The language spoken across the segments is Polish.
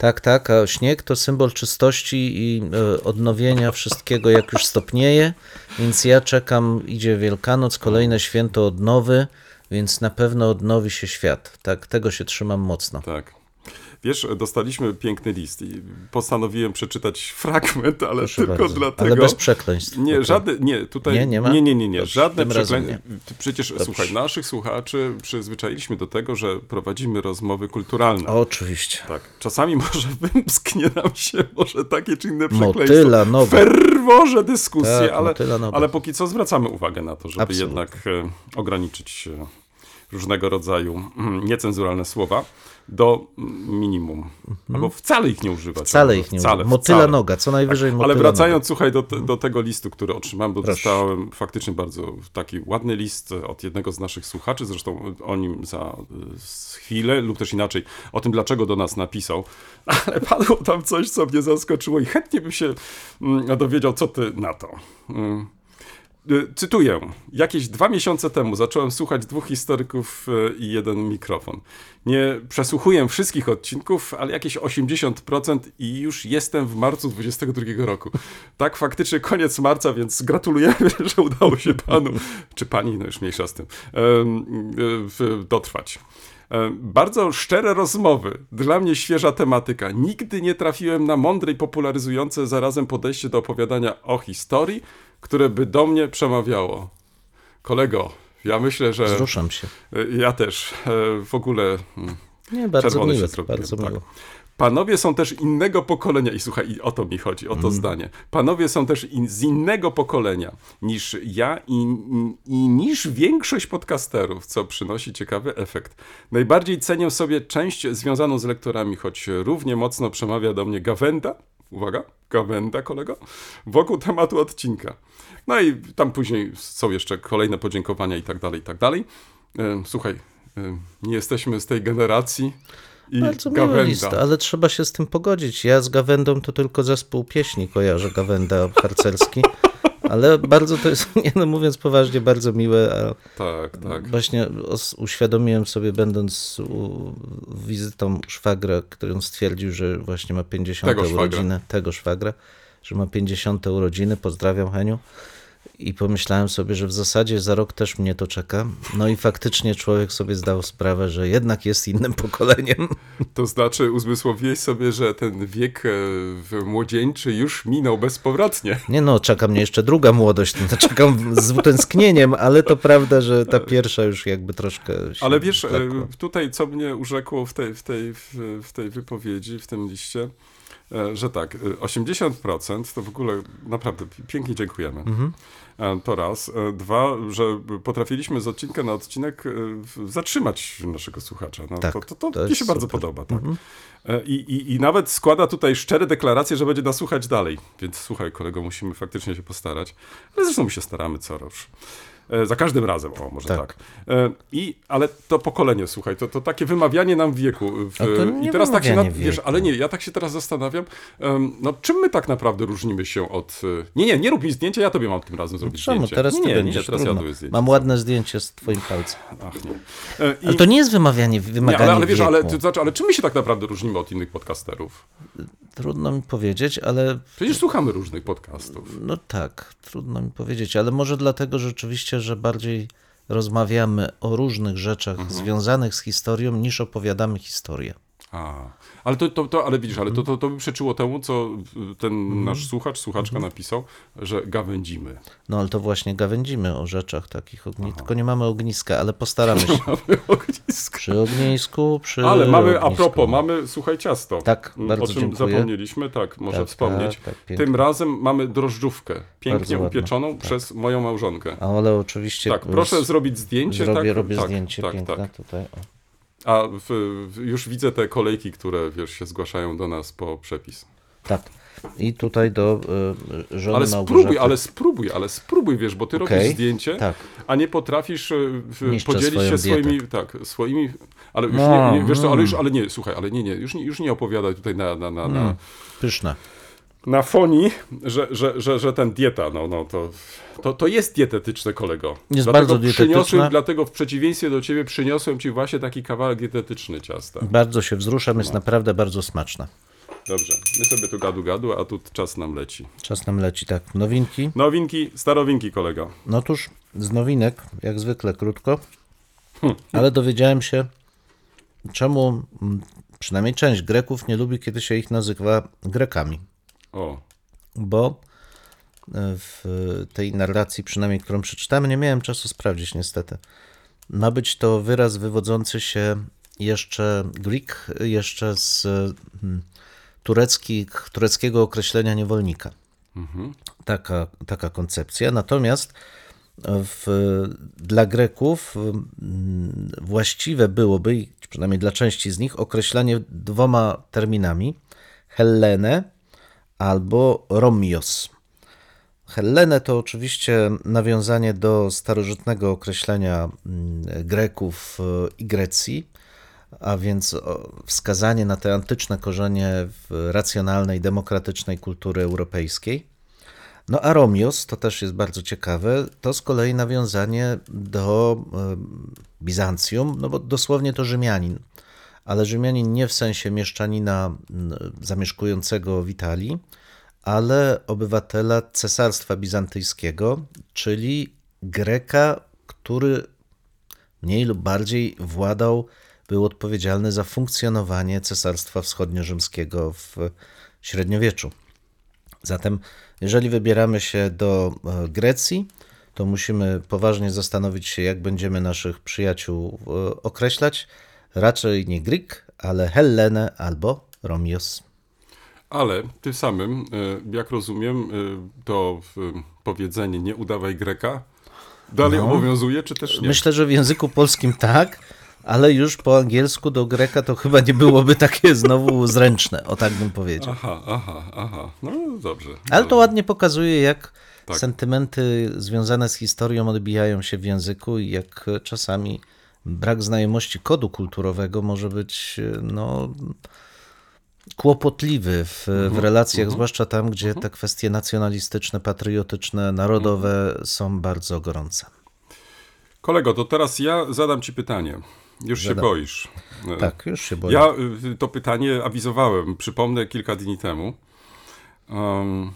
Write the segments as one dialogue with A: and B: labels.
A: Tak, tak, a śnieg to symbol czystości i e, odnowienia wszystkiego, jak już stopnieje, więc ja czekam, idzie Wielkanoc, kolejne święto odnowy, więc na pewno odnowi się świat. Tak, tego się trzymam mocno.
B: Tak. Wiesz, dostaliśmy piękny list i postanowiłem przeczytać fragment, ale
A: Proszę
B: tylko
A: bardzo.
B: dlatego...
A: Ale bez przekleństw.
B: Nie,
A: Okej.
B: żadne, nie, tutaj...
A: Nie, nie ma?
B: Nie, nie, nie, nie.
A: Dobrze,
B: żadne przekleństwa. Przecież, słuchaj, naszych słuchaczy przyzwyczailiśmy do tego, że prowadzimy rozmowy kulturalne.
A: Oczywiście.
B: Tak. Czasami może wymsknie nam się może takie czy inne przekleństwo.
A: Motyla noga.
B: W ferworze dyskusji,
A: Tak,
B: ale, ale póki co zwracamy uwagę na to, żeby
A: Absolutnie.
B: jednak e, ograniczyć e, różnego rodzaju mm, niecenzuralne słowa do minimum. Albo wcale ich nie używać.
A: Mhm. Wcale ich nie
B: wcale,
A: używam. Motyla
B: wcale.
A: noga, co najwyżej motyla
B: Ale wracając,
A: noga.
B: słuchaj, do, te- do tego listu, który otrzymałem, bo
A: Proszę.
B: dostałem faktycznie bardzo taki ładny list od jednego z naszych słuchaczy, zresztą o nim za chwilę, lub też inaczej, o tym, dlaczego do nas napisał. Ale padło tam coś, co mnie zaskoczyło i chętnie bym się mm, dowiedział, co ty na to. Mm. Y, Cytuję. Jakieś dwa miesiące temu zacząłem słuchać dwóch historyków y, i jeden mikrofon. Nie przesłuchuję wszystkich odcinków, ale jakieś 80% i już jestem w marcu 22 roku. Tak, faktycznie koniec marca, więc gratulujemy, że udało się panu, czy pani, no już mniejsza z tym, dotrwać. Bardzo szczere rozmowy, dla mnie świeża tematyka. Nigdy nie trafiłem na mądre i popularyzujące zarazem podejście do opowiadania o historii, które by do mnie przemawiało. Kolego, ja myślę, że
A: Wzruszam się.
B: e, ja też e, w ogóle mm,
A: Nie, bardzo miłe,
B: się
A: bardzo
B: tak.
A: miło.
B: Panowie są też innego pokolenia, i słuchaj, i o to mi chodzi, o to
A: Mhm.
B: zdanie. Panowie są też in, z innego pokolenia niż ja i, i niż większość podcasterów, co przynosi ciekawy efekt. Najbardziej cenię sobie część związaną z lektorami, choć równie mocno przemawia do mnie gawenda, uwaga, gawenda, kolego, wokół tematu odcinka. No i tam później są jeszcze kolejne podziękowania i tak dalej, i tak dalej. E, Słuchaj, e, nie jesteśmy z tej generacji. I
A: Bardzo
B: gawenda.
A: list, ale trzeba się z tym pogodzić. Ja z Gawędą to tylko zespół pieśni kojarzę, Gawenda harcerski. Ale bardzo to jest, nie no mówiąc poważnie, bardzo miłe. A
B: Tak, tak.
A: właśnie uświadomiłem sobie, będąc u, wizytą szwagra, który on stwierdził, że właśnie ma 50
B: Tego szwagra.
A: urodziny, tego szwagra, że ma 50 urodziny. Pozdrawiam Heniu. I pomyślałem sobie, że w zasadzie za rok też mnie to czeka. No i faktycznie człowiek sobie zdał sprawę, że jednak jest innym pokoleniem.
B: To znaczy uzmysłowiłeś sobie, że ten wiek e, młodzieńczy już minął bezpowrotnie.
A: Nie no, czeka mnie jeszcze druga młodość, no, czekam z utęsknieniem, ale to prawda, że ta pierwsza już jakby troszkę
B: Ale wiesz, e, tutaj co mnie urzekło w tej, w tej, w, tej wypowiedzi, w tym liście, e, że tak, e, 80% to w ogóle naprawdę pięknie dziękujemy.
A: Mhm.
B: To raz. E, Dwa, że potrafiliśmy z odcinka na odcinek e, zatrzymać naszego słuchacza. No,
A: Tak,
B: to, to, to,
A: to
B: mi się bardzo
A: super.
B: podoba. Tak. E, I, i, I nawet składa tutaj szczere deklaracje, że będzie nas słuchać dalej. Więc słuchaj, kolego, musimy faktycznie się postarać. Ale zresztą my się staramy co rusz. E, Za każdym razem, o może tak.
A: Tak.
B: E, I, ale to pokolenie, słuchaj, to, to takie wymawianie nam wieku. W,
A: nie
B: I teraz tak się, na,
A: wymawianie
B: wiesz, ale nie, ja tak się teraz zastanawiam, no czym my tak naprawdę różnimy się od... e, Nie, nie, nie rób mi zdjęcia, ja tobie mam tym razem zrobić
A: Czemu?
B: zdjęcie.
A: Teraz
B: nie,
A: ty
B: nie,
A: będziesz,
B: nie, teraz
A: trudno.
B: ja zdjęcie.
A: Mam ładne zdjęcie z twoim palcem.
B: Ach, nie. I-
A: Ale to nie jest wymawianie,
B: nie,
A: wymaganie
B: ale, ale wiesz,
A: wieku.
B: ale, to znaczy, ale czym my się tak naprawdę różnimy od innych podcasterów?
A: Trudno mi powiedzieć, ale
B: Przecież słuchamy różnych podcastów.
A: no tak, trudno mi powiedzieć, ale może dlatego rzeczywiście, że bardziej rozmawiamy o różnych rzeczach
B: Mhm.
A: związanych z historią, niż opowiadamy historię.
B: A, ale to, to, to ale widzisz, ale to, to, to by przeczyło temu, co ten
A: Mhm.
B: nasz słuchacz, słuchaczka napisał, że gawędzimy.
A: No ale to właśnie gawędzimy o rzeczach takich, ogni... tylko nie mamy ogniska, ale postaramy się.
B: Mamy ognisko.
A: Przy ognisku, przy
B: Ale mamy, a
A: ognisku.
B: propos, mamy, słuchaj, ciasto.
A: Tak,
B: Mm,
A: bardzo
B: O czym
A: dziękuję.
B: zapomnieliśmy, tak, może
A: Tak,
B: wspomnieć.
A: tak, tak.
B: Tym razem mamy drożdżówkę,
A: Bardzo
B: pięknie
A: ładna,
B: upieczoną
A: tak.
B: przez moją małżonkę.
A: Ale oczywiście...
B: Tak, proszę zrobić zdjęcie.
A: Zrobię,
B: tak,
A: robię
B: tak,
A: zdjęcie
B: tak,
A: piękne
B: Tak.
A: tutaj. O.
B: A w, w, już widzę te kolejki, które wiesz, się zgłaszają do nas po przepis.
A: Tak. I tutaj do y, żony
B: Ale
A: Małgorzaty.
B: spróbuj, ale spróbuj, ale spróbuj, wiesz, bo ty
A: Okej,
B: robisz zdjęcie,
A: tak.
B: a nie potrafisz
A: Niszczę
B: podzielić się
A: dietę.
B: swoimi, tak, swoimi, ale już
A: No,
B: nie, nie, wiesz co, ale
A: mm.
B: już, ale nie, słuchaj, ale nie, nie, już nie, już nie opowiadaj tutaj na, na, na, na,
A: Pyszne.
B: Na fonii, że, że, że, że ten dieta, no, no to, to, to jest dietetyczne, kolego.
A: Jest
B: dlatego
A: bardzo dietetyczne.
B: Dlatego w przeciwieństwie do ciebie przyniosłem ci właśnie taki kawałek dietetyczny ciasta.
A: Bardzo się wzruszam,
B: No.
A: jest naprawdę bardzo smaczna.
B: Dobrze, my sobie tu gadu gadu, a tu czas nam leci.
A: Czas nam leci, tak. Nowinki.
B: Nowinki, starowinki, kolego.
A: No tuż z nowinek, jak zwykle krótko, ale dowiedziałem się, czemu mm, przynajmniej część Greków nie lubi, kiedy się ich nazywa Grekami.
B: O,
A: Bo e, w tej narracji, przynajmniej którą przeczytałem, nie miałem czasu sprawdzić niestety. Ma być to wyraz wywodzący się jeszcze Greek, jeszcze z hmm, tureckich, tureckiego określenia niewolnika. Taka, taka koncepcja. Natomiast w, dla Greków mm, właściwe byłoby, przynajmniej dla części z nich, określanie dwoma terminami: Hellene albo Romios. Hellene to oczywiście nawiązanie do starożytnego określenia mm, Greków e, i Grecji, a więc wskazanie na te antyczne korzenie w racjonalnej, demokratycznej kultury europejskiej. No a Romios, to też jest bardzo ciekawe, to z kolei nawiązanie do e, Bizancjum, no bo dosłownie to Rzymianin, ale Rzymianin nie w sensie mieszczanina m, zamieszkującego w Italii, ale obywatela Cesarstwa Bizantyjskiego, czyli Greka, który mniej lub bardziej władał, był odpowiedzialny za funkcjonowanie Cesarstwa Wschodnio-Rzymskiego w średniowieczu. Zatem, jeżeli wybieramy się do e, Grecji, to musimy poważnie zastanowić się, jak będziemy naszych przyjaciół e, określać. Raczej nie Greek, ale Hellene albo Romios.
B: ale tym samym, y, jak rozumiem, y, to powiedzenie nie udawaj Greka dalej obowiązuje, czy też nie?
A: Myślę, że w języku polskim tak, ale już po angielsku do Greka to chyba nie byłoby takie znowu zręczne, o tak bym powiedział.
B: Aha, aha, aha. No dobrze.
A: Ale to ładnie pokazuje, jak
B: Tak.
A: sentymenty związane z historią odbijają się w języku i jak czasami brak znajomości kodu kulturowego może być no, kłopotliwy w, w
B: Mhm,
A: relacjach, zwłaszcza tam, gdzie te kwestie nacjonalistyczne, patriotyczne, narodowe są bardzo gorące.
B: Kolego, to teraz ja zadam ci pytanie. Już się
A: Zadam.
B: boisz. E,
A: Tak, już się boję.
B: Ja y, to pytanie awizowałem, przypomnę, kilka dni temu. Um,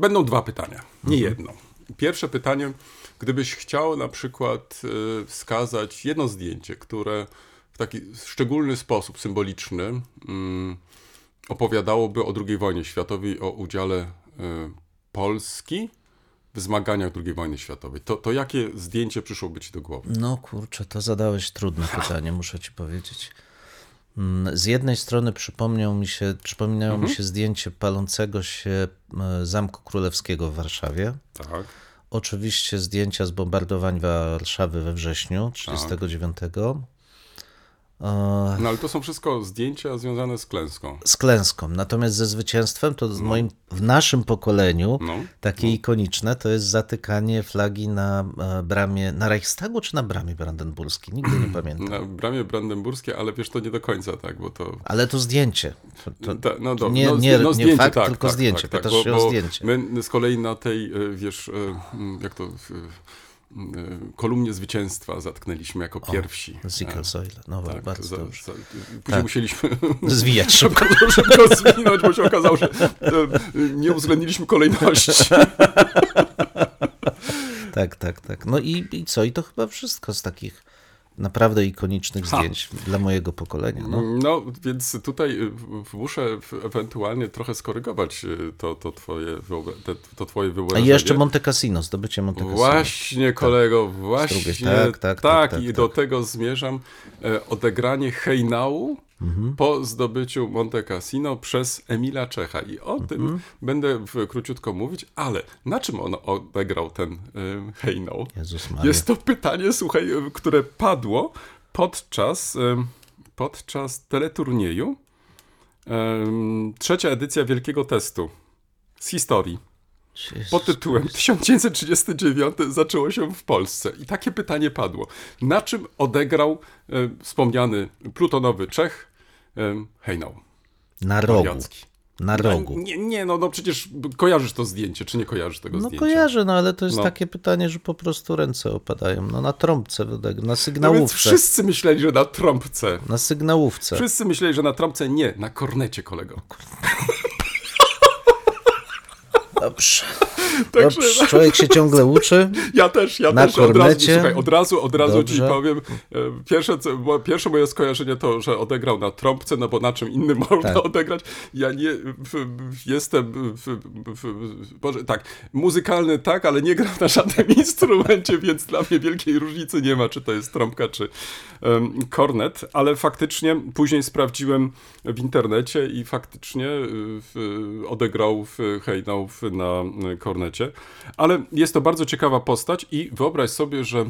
B: będą dwa pytania, nie jedno. Pierwsze pytanie, gdybyś chciał na przykład y, wskazać jedno zdjęcie, które w taki szczególny sposób symboliczny mm, opowiadałoby o II wojnie światowej, o udziale y, Polski w zmaganiach II wojny światowej. To, to jakie zdjęcie przyszłoby ci do głowy?
A: No kurczę, to zadałeś trudne pytanie, muszę ci powiedzieć. Mm, Z jednej strony przypomniał mi się, przypominało mi się zdjęcie palącego się e, Zamku Królewskiego w Warszawie.
B: Tak.
A: Oczywiście zdjęcia z bombardowań Warszawy we wrześniu 1939. E,
B: No ale to są wszystko zdjęcia związane z klęską.
A: Z klęską. Natomiast ze zwycięstwem, to z moim, w naszym pokoleniu,
B: No.
A: takie ikoniczne, to jest zatykanie flagi na e, bramie, na Reichstagu czy na bramie brandenburskiej? Nigdy nie pamiętam.
B: Na bramie brandenburskie, ale wiesz, to nie do końca tak, bo to...
A: Ale to zdjęcie. To,
B: Ta, no, do,
A: nie-
B: no,
A: nie-
B: no,
A: nie
B: zdjęcie,
A: fakt,
B: tak,
A: tylko
B: tak,
A: zdjęcie.
B: Tak, tak,
A: Pytasz
B: bo,
A: się o zdjęcie.
B: My z kolei na tej, e, wiesz, e, jak to, kolumnie zwycięstwa zatknęliśmy jako pierwsi.
A: Sickle Soil. No
B: Tak,
A: bardzo
B: za,
A: dobrze.
B: za, później musieliśmy
A: Zwijać szybko.
B: szybko zwinąć, bo się okazało, że nie uwzględniliśmy kolejności.
A: Tak, tak, tak. No i, i co? I to chyba wszystko z takich naprawdę ikonicznych
B: Ha.
A: zdjęć dla mojego pokolenia. No.
B: No, więc tutaj y, muszę ewentualnie trochę skorygować y, to, to, twoje, te, to twoje
A: A
B: wyobrażenie.
A: i jeszcze Monte Cassino, zdobycie Monte Cassino.
B: Właśnie, kolego, właśnie.
A: drugiej- tak, tak, tak, tak,
B: i
A: tak.
B: do tego zmierzam. E, odegranie hejnału
A: Mhm.
B: po zdobyciu Monte Cassino przez Emila Czecha. I o
A: Mhm.
B: tym będę w, króciutko mówić, ale na czym on odegrał ten e, hejnał?
A: Maria.
B: Jest to pytanie, słuchaj, e, które padło podczas, em, podczas teleturnieju. Em, Trzecia edycja Wielkiego Testu z historii
A: Jezus.
B: pod tytułem 1939 zaczęło się w Polsce. I takie pytanie padło. Na czym odegrał e, wspomniany plutonowy Czech hejnał
A: Na rogu.
B: Mariacki?
A: Na rogu.
B: Nie, nie, no, no przecież kojarzysz to zdjęcie, czy nie kojarzysz tego
A: No
B: zdjęcia?
A: kojarzę, no ale to jest
B: No.
A: takie pytanie, że po prostu ręce opadają. No na trąbce, na
B: No więc
A: sygnałówce.
B: wszyscy myśleli, że na trąbce.
A: Na sygnałówce.
B: Wszyscy myśleli, że na trąbce. Nie, na kornecie, kolego.
A: Dobrze.
B: Także
A: Dobrze. Człowiek się ciągle uczy.
B: ja też, ja
A: Na
B: też od razu, słuchaj, od razu, od razu ci powiem, e, pierwsze, pierwsze moje skojarzenie to, że odegrał na trąbce, no bo na czym innym można
A: Tak.
B: odegrać. Ja nie jestem, w, w, Boże, tak, muzykalny tak, ale nie gram na żadnym instrumencie, więc dla mnie wielkiej różnicy nie ma, czy to jest trąbka, czy em, kornet, ale faktycznie później sprawdziłem w internecie i faktycznie y, w, odegrał w hejnał w, na y, kornecie. Ale jest to bardzo ciekawa postać i wyobraź sobie, że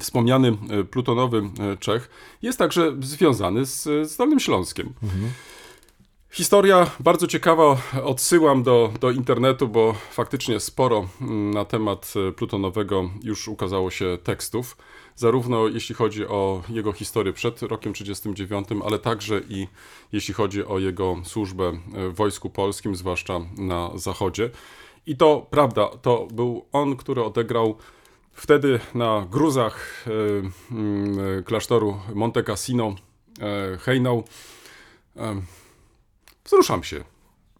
B: wspomniany y, plutonowy y, Czech jest także związany z, z Dolnym Śląskiem. Historia bardzo ciekawa, odsyłam do, do internetu, bo faktycznie sporo mm, na temat e, plutonowego już ukazało się tekstów, zarówno jeśli chodzi o jego historię przed rokiem 1939, ale także i jeśli chodzi o jego służbę e, w Wojsku Polskim, zwłaszcza na Zachodzie. I to prawda, to był on, który odegrał wtedy na gruzach e, mm, e, klasztoru Monte Cassino e, hejnał. Em, Wzruszam się.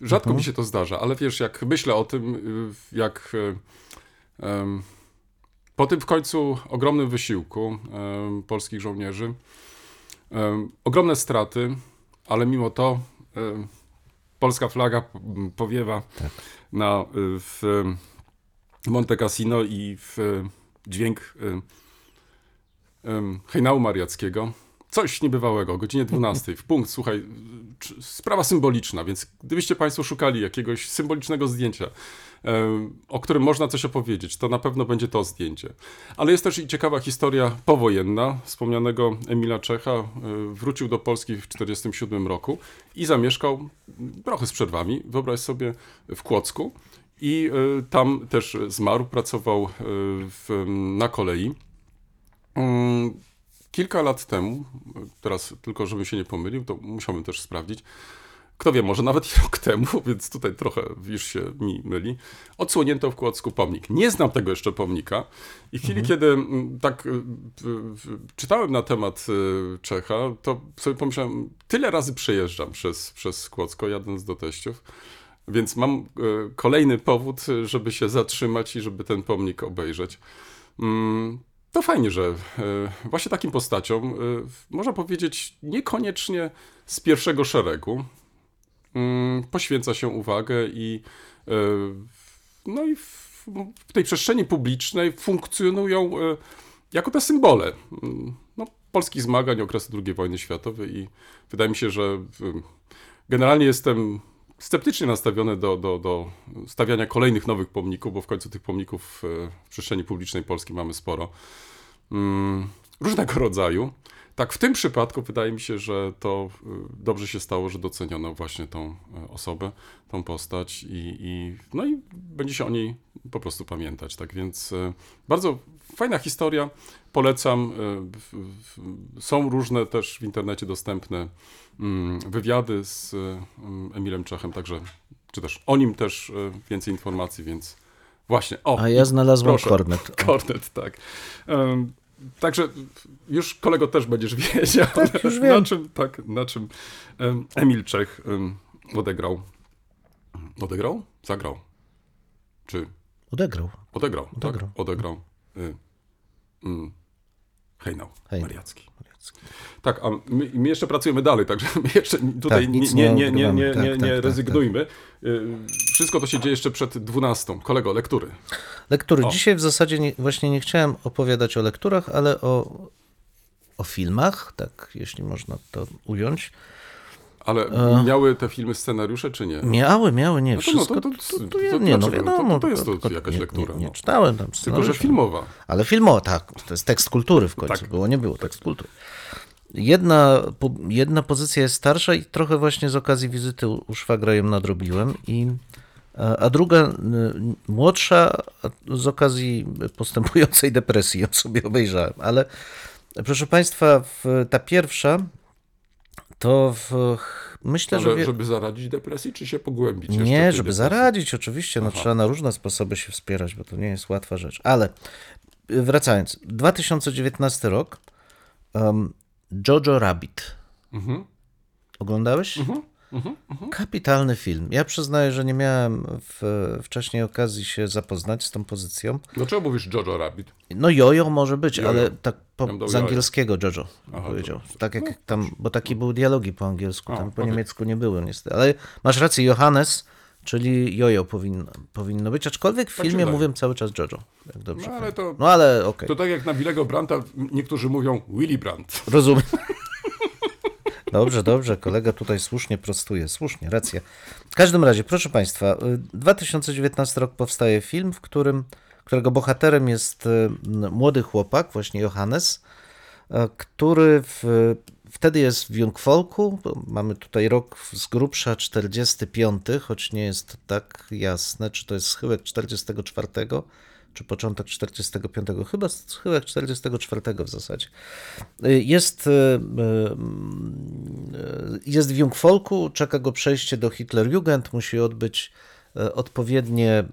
B: Rzadko mi się to zdarza, ale wiesz, jak myślę o tym, jak po tym w końcu ogromnym wysiłku em, polskich żołnierzy, em, ogromne straty, ale mimo to em, polska flaga powiewa na, y, w Monte Cassino i w y, dźwięk y, hejnału mariackiego. Coś niebywałego, o godzinie 12, w punkt, słuchaj, sprawa symboliczna, więc gdybyście Państwo szukali jakiegoś symbolicznego zdjęcia, o którym można coś opowiedzieć, to na pewno będzie to zdjęcie. Ale jest też i ciekawa historia powojenna wspomnianego Emila Czecha. e, Wrócił do Polski w 1947 roku i zamieszkał trochę z przerwami, wyobraź sobie, w Kłodzku. I e, tam też zmarł, pracował e, w, na kolei. Mm, Kilka lat temu, teraz tylko żebym się nie pomylił, to musiałbym też sprawdzić, kto wie, może nawet rok temu, więc tutaj trochę już się mi myli, odsłonięto w Kłodzku pomnik. Nie znam tego jeszcze pomnika i w chwili, kiedy mm, tak y, czytałem na temat y, Czecha, to sobie pomyślałem, tyle razy przejeżdżam przez, przez Kłodzko, jadąc do teściów, więc mam y, kolejny powód, żeby się zatrzymać i żeby ten pomnik obejrzeć. Mm, To fajnie, że właśnie takim postaciom, można powiedzieć, niekoniecznie z pierwszego szeregu poświęca się uwagę i e, no i w, tej przestrzeni publicznej funkcjonują e, jako te symbole mm, no, polskich zmagań okresu II wojny światowej i wydaje mi się, że generalnie jestem sceptycznie nastawiony do, do, do stawiania kolejnych nowych pomników, bo w końcu tych pomników e, w przestrzeni publicznej Polski mamy sporo. Mm, Różnego rodzaju. Tak, w tym przypadku wydaje mi się, że to y, dobrze się stało, że doceniono właśnie tą e, osobę, tą postać i, i, no i będzie się o niej po prostu pamiętać. Tak więc e, bardzo fajna historia, polecam. Są różne też w internecie dostępne mm, wywiady z mm, Emilem Czechem, także, czy też o nim też więcej informacji, więc właśnie. O,
A: A ja znalazłem
B: proszę.
A: kornet.
B: Kornet, tak. Także już kolego też będziesz wiedział,
A: Tak, już
B: na czym, tak, na czym em, Emil Czech odegrał. Odegrał? Zagrał. Czy
A: Odegrał.
B: odegrał?
A: Odegrał.
B: Tak? Odegrał. Y, mm, Hejnał,
A: Hejnał.
B: Mariacki. Tak, a my, my jeszcze pracujemy dalej, także my jeszcze tutaj
A: Tak,
B: nie,
A: nic
B: nie,
A: nie
B: nie, nie,
A: Tak,
B: nie,
A: tak, tak,
B: rezygnujmy. Y, Wszystko to się dzieje jeszcze przed 12. Kolego, lektury.
A: Lektury.
B: O.
A: Dzisiaj w zasadzie nie, właśnie nie chciałem opowiadać o lekturach, ale o, o filmach, tak jeśli można to ująć.
B: Ale miały te filmy scenariusze, czy nie?
A: Miały, miały, nie,
B: No to- no
A: wszystko.
B: to- to-
A: to- to- nie, no wiadomo.
B: To- jest to jakaś
A: nie-
B: lektura,
A: Nie, nie
B: no.
A: czytałem tam
B: Tylko, że filmowa.
A: Ale filmowo, tak. To jest tekst kultury w końcu.
B: Tak.
A: Było, nie było, tekst kultury. Jedna, jedna pozycja jest starsza i trochę właśnie z okazji wizyty u, szwagra ją nadrobiłem. I, a, a druga, młodsza, z okazji postępującej depresji ją sobie obejrzałem. Ale proszę Państwa, ta pierwsza to w, myślę, że...
B: Ale
A: wie-
B: żeby zaradzić depresji, czy się pogłębić
A: nie, żeby
B: depresji?
A: zaradzić, oczywiście. No, trzeba na różne sposoby się wspierać, bo to nie jest łatwa rzecz. Ale y, wracając, 2019 rok, um, Jojo Rabbit.
B: Mhm.
A: Oglądałeś? Kapitalny film. Ja przyznaję, że nie miałem w, wcześniej okazji się zapoznać z tą pozycją.
B: Dlaczego mówisz Jojo Rabbit?
A: No jojo może być,
B: Jojo.
A: ale tak po, z angielskiego Jojo
B: Aha,
A: powiedział.
B: to-
A: Tak jak tam, bo takie były dialogi po angielsku,
B: A,
A: tam po
B: okej.
A: niemiecku nie było niestety. Ale masz rację, Johannes, czyli jojo powinno, powinno być, aczkolwiek w
B: Tak
A: filmie mówią cały czas Jojo. Jak dobrze
B: No ale to,
A: No ale okej,
B: to tak jak na Willego Brandta niektórzy mówią Willy Brandt.
A: rozumiem. Dobrze, dobrze, kolega tutaj słusznie prostuje, słusznie, racja. W każdym razie, proszę Państwa, y, 2019 rok powstaje film, w którym, którego bohaterem jest y, młody chłopak, właśnie Johannes, e, który w, wtedy jest w Jungfolku, mamy tutaj rok z grubsza 45, choć nie jest tak jasne, czy to jest schyłek 44, czy początek 45, chyba schyłek 44 w zasadzie. Y, Jest, y, y, jest w Jungfolku, czeka go przejście do Hitlerjugend, musi odbyć odpowiednie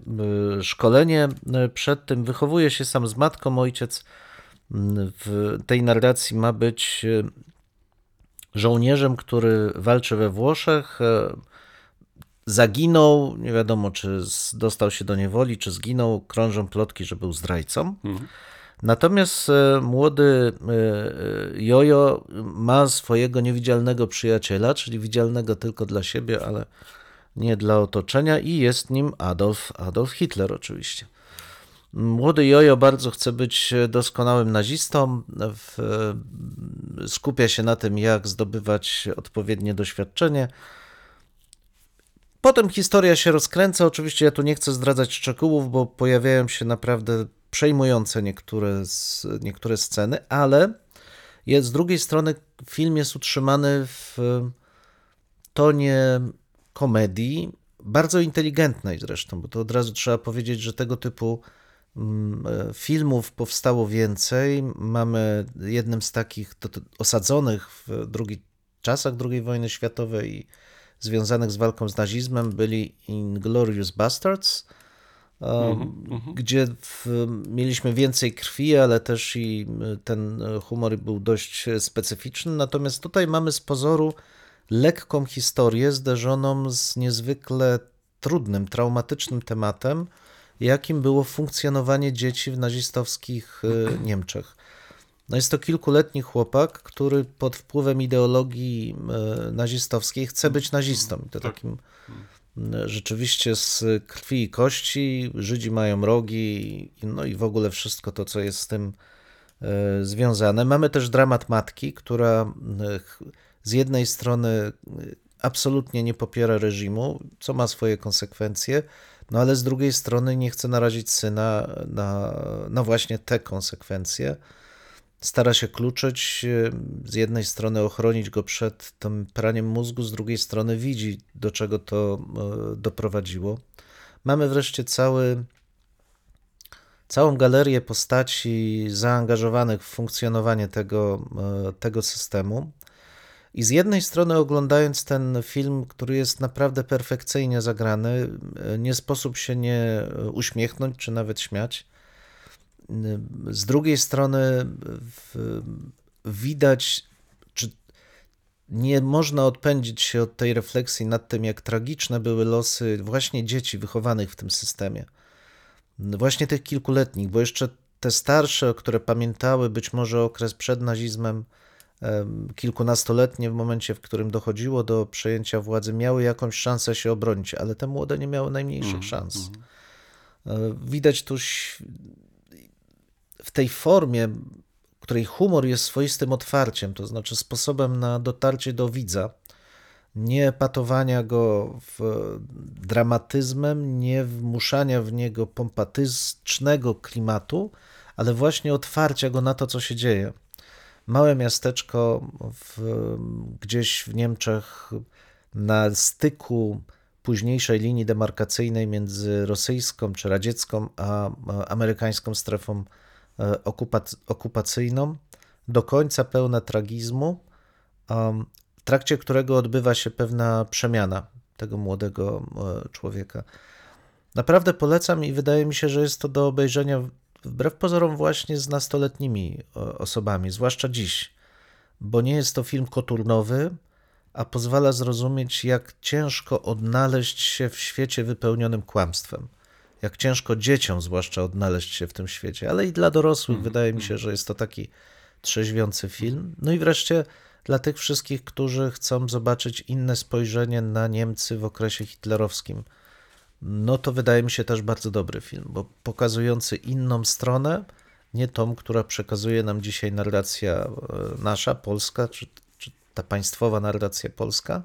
A: szkolenie. Przed tym wychowuje się sam z matką. Ojciec w tej narracji ma być żołnierzem, który walczy we Włoszech. Zaginął, nie wiadomo czy dostał się do niewoli, czy zginął. Krążą plotki, że był zdrajcą. Natomiast e, młody e, e, Jojo ma swojego niewidzialnego przyjaciela, czyli widzialnego tylko dla siebie, ale nie dla otoczenia, i jest nim Adolf, Adolf Hitler oczywiście. Młody Jojo bardzo chce być doskonałym nazistą, w, skupia się na tym, jak zdobywać odpowiednie doświadczenie. Potem historia się rozkręca. Oczywiście ja tu nie chcę zdradzać szczegółów, bo pojawiają się naprawdę przejmujące niektóre, z, niektóre sceny, ale jest, z drugiej strony film jest utrzymany w tonie komedii, bardzo inteligentnej zresztą, bo to od razu trzeba powiedzieć, że tego typu mm, e, filmów powstało więcej. Mamy jednym z takich osadzonych w drugi, czasach II wojny światowej i związanych z walką z nazizmem byli Inglorious Bastards, um, gdzie w, mieliśmy więcej krwi, ale też i y, ten humor był dość specyficzny. Natomiast tutaj mamy z pozoru lekką historię zderzoną z niezwykle trudnym, traumatycznym tematem, jakim było funkcjonowanie dzieci w nazistowskich y, Niemczech. No jest to kilkuletni chłopak, który pod wpływem ideologii e, nazistowskiej chce być nazistą. I to takim e, rzeczywiście z krwi i kości. Żydzi mają rogi, no i w ogóle wszystko to, co jest z tym e, związane. Mamy też dramat matki, która z jednej strony absolutnie nie popiera reżimu, co ma swoje konsekwencje, no ale z drugiej strony nie chce narazić syna na, na właśnie te konsekwencje stara się kluczyć, e, z jednej strony ochronić go przed tym praniem mózgu, z drugiej strony widzi, do czego to e, doprowadziło. Mamy wreszcie cały, całą galerię postaci zaangażowanych w funkcjonowanie tego, e, tego systemu. I z jednej strony, oglądając ten film, który jest naprawdę perfekcyjnie zagrany, nie sposób się nie uśmiechnąć czy nawet śmiać. Z drugiej strony w, widać, czy nie można odpędzić się od tej refleksji nad tym, jak tragiczne były losy właśnie dzieci wychowanych w tym systemie. Właśnie tych kilkuletnich, bo jeszcze te starsze, które pamiętały być może okres przed nazizmem, em, kilkunastoletnie w momencie, w którym dochodziło do przejęcia władzy, miały jakąś szansę się obronić, ale te młode nie miały najmniejszych szans. E, Widać tu w tej formie, której humor jest swoistym otwarciem, to znaczy sposobem na dotarcie do widza, nie patowania go dramatyzmem, nie wmuszania w niego pompatycznego klimatu, ale właśnie otwarcia go na to, co się dzieje. Małe miasteczko w, gdzieś w Niemczech na styku późniejszej linii demarkacyjnej między rosyjską czy radziecką a amerykańską strefą okupacyjną, do końca pełne tragizmu, w trakcie którego odbywa się pewna przemiana tego młodego e, człowieka. Naprawdę polecam i wydaje mi się, że jest to do obejrzenia wbrew pozorom właśnie z nastoletnimi e, osobami, zwłaszcza dziś, bo nie jest to film koturnowy, a pozwala zrozumieć, jak ciężko odnaleźć się w świecie wypełnionym kłamstwem. Jak ciężko dzieciom, zwłaszcza, odnaleźć się w tym świecie, ale i dla dorosłych wydaje mi się, że jest to taki trzeźwiący film. No i wreszcie dla tych wszystkich, którzy chcą zobaczyć inne spojrzenie na Niemcy w okresie hitlerowskim. No to wydaje mi się też bardzo dobry film, bo pokazujący inną stronę, nie tą, która przekazuje nam dzisiaj narracja e, nasza, polska, czy, czy ta państwowa narracja polska.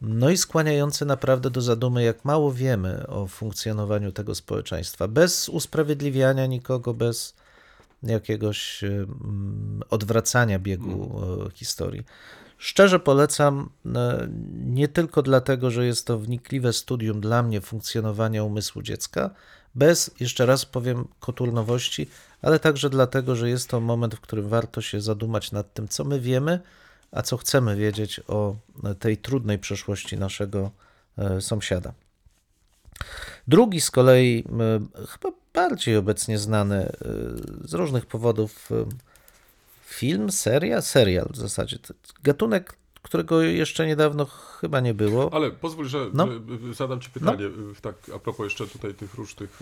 A: No i skłaniający naprawdę do zadumy, jak mało wiemy o funkcjonowaniu tego społeczeństwa, bez usprawiedliwiania nikogo, bez jakiegoś mm, odwracania biegu e, historii. Szczerze polecam, e, nie tylko dlatego, że jest to wnikliwe studium dla mnie funkcjonowania umysłu dziecka, bez, jeszcze raz powiem, koturnowości, ale także dlatego, że jest to moment, w którym warto się zadumać nad tym, co my wiemy, a co chcemy wiedzieć o tej trudnej przeszłości naszego e, sąsiada. Drugi z kolei, e, chyba bardziej obecnie znany e, z różnych powodów film, seria, serial w zasadzie. Gatunek, którego jeszcze niedawno chyba nie było.
B: Ale pozwól, że
A: No.
B: zadam ci pytanie, y, tak a propos jeszcze tutaj tych różnych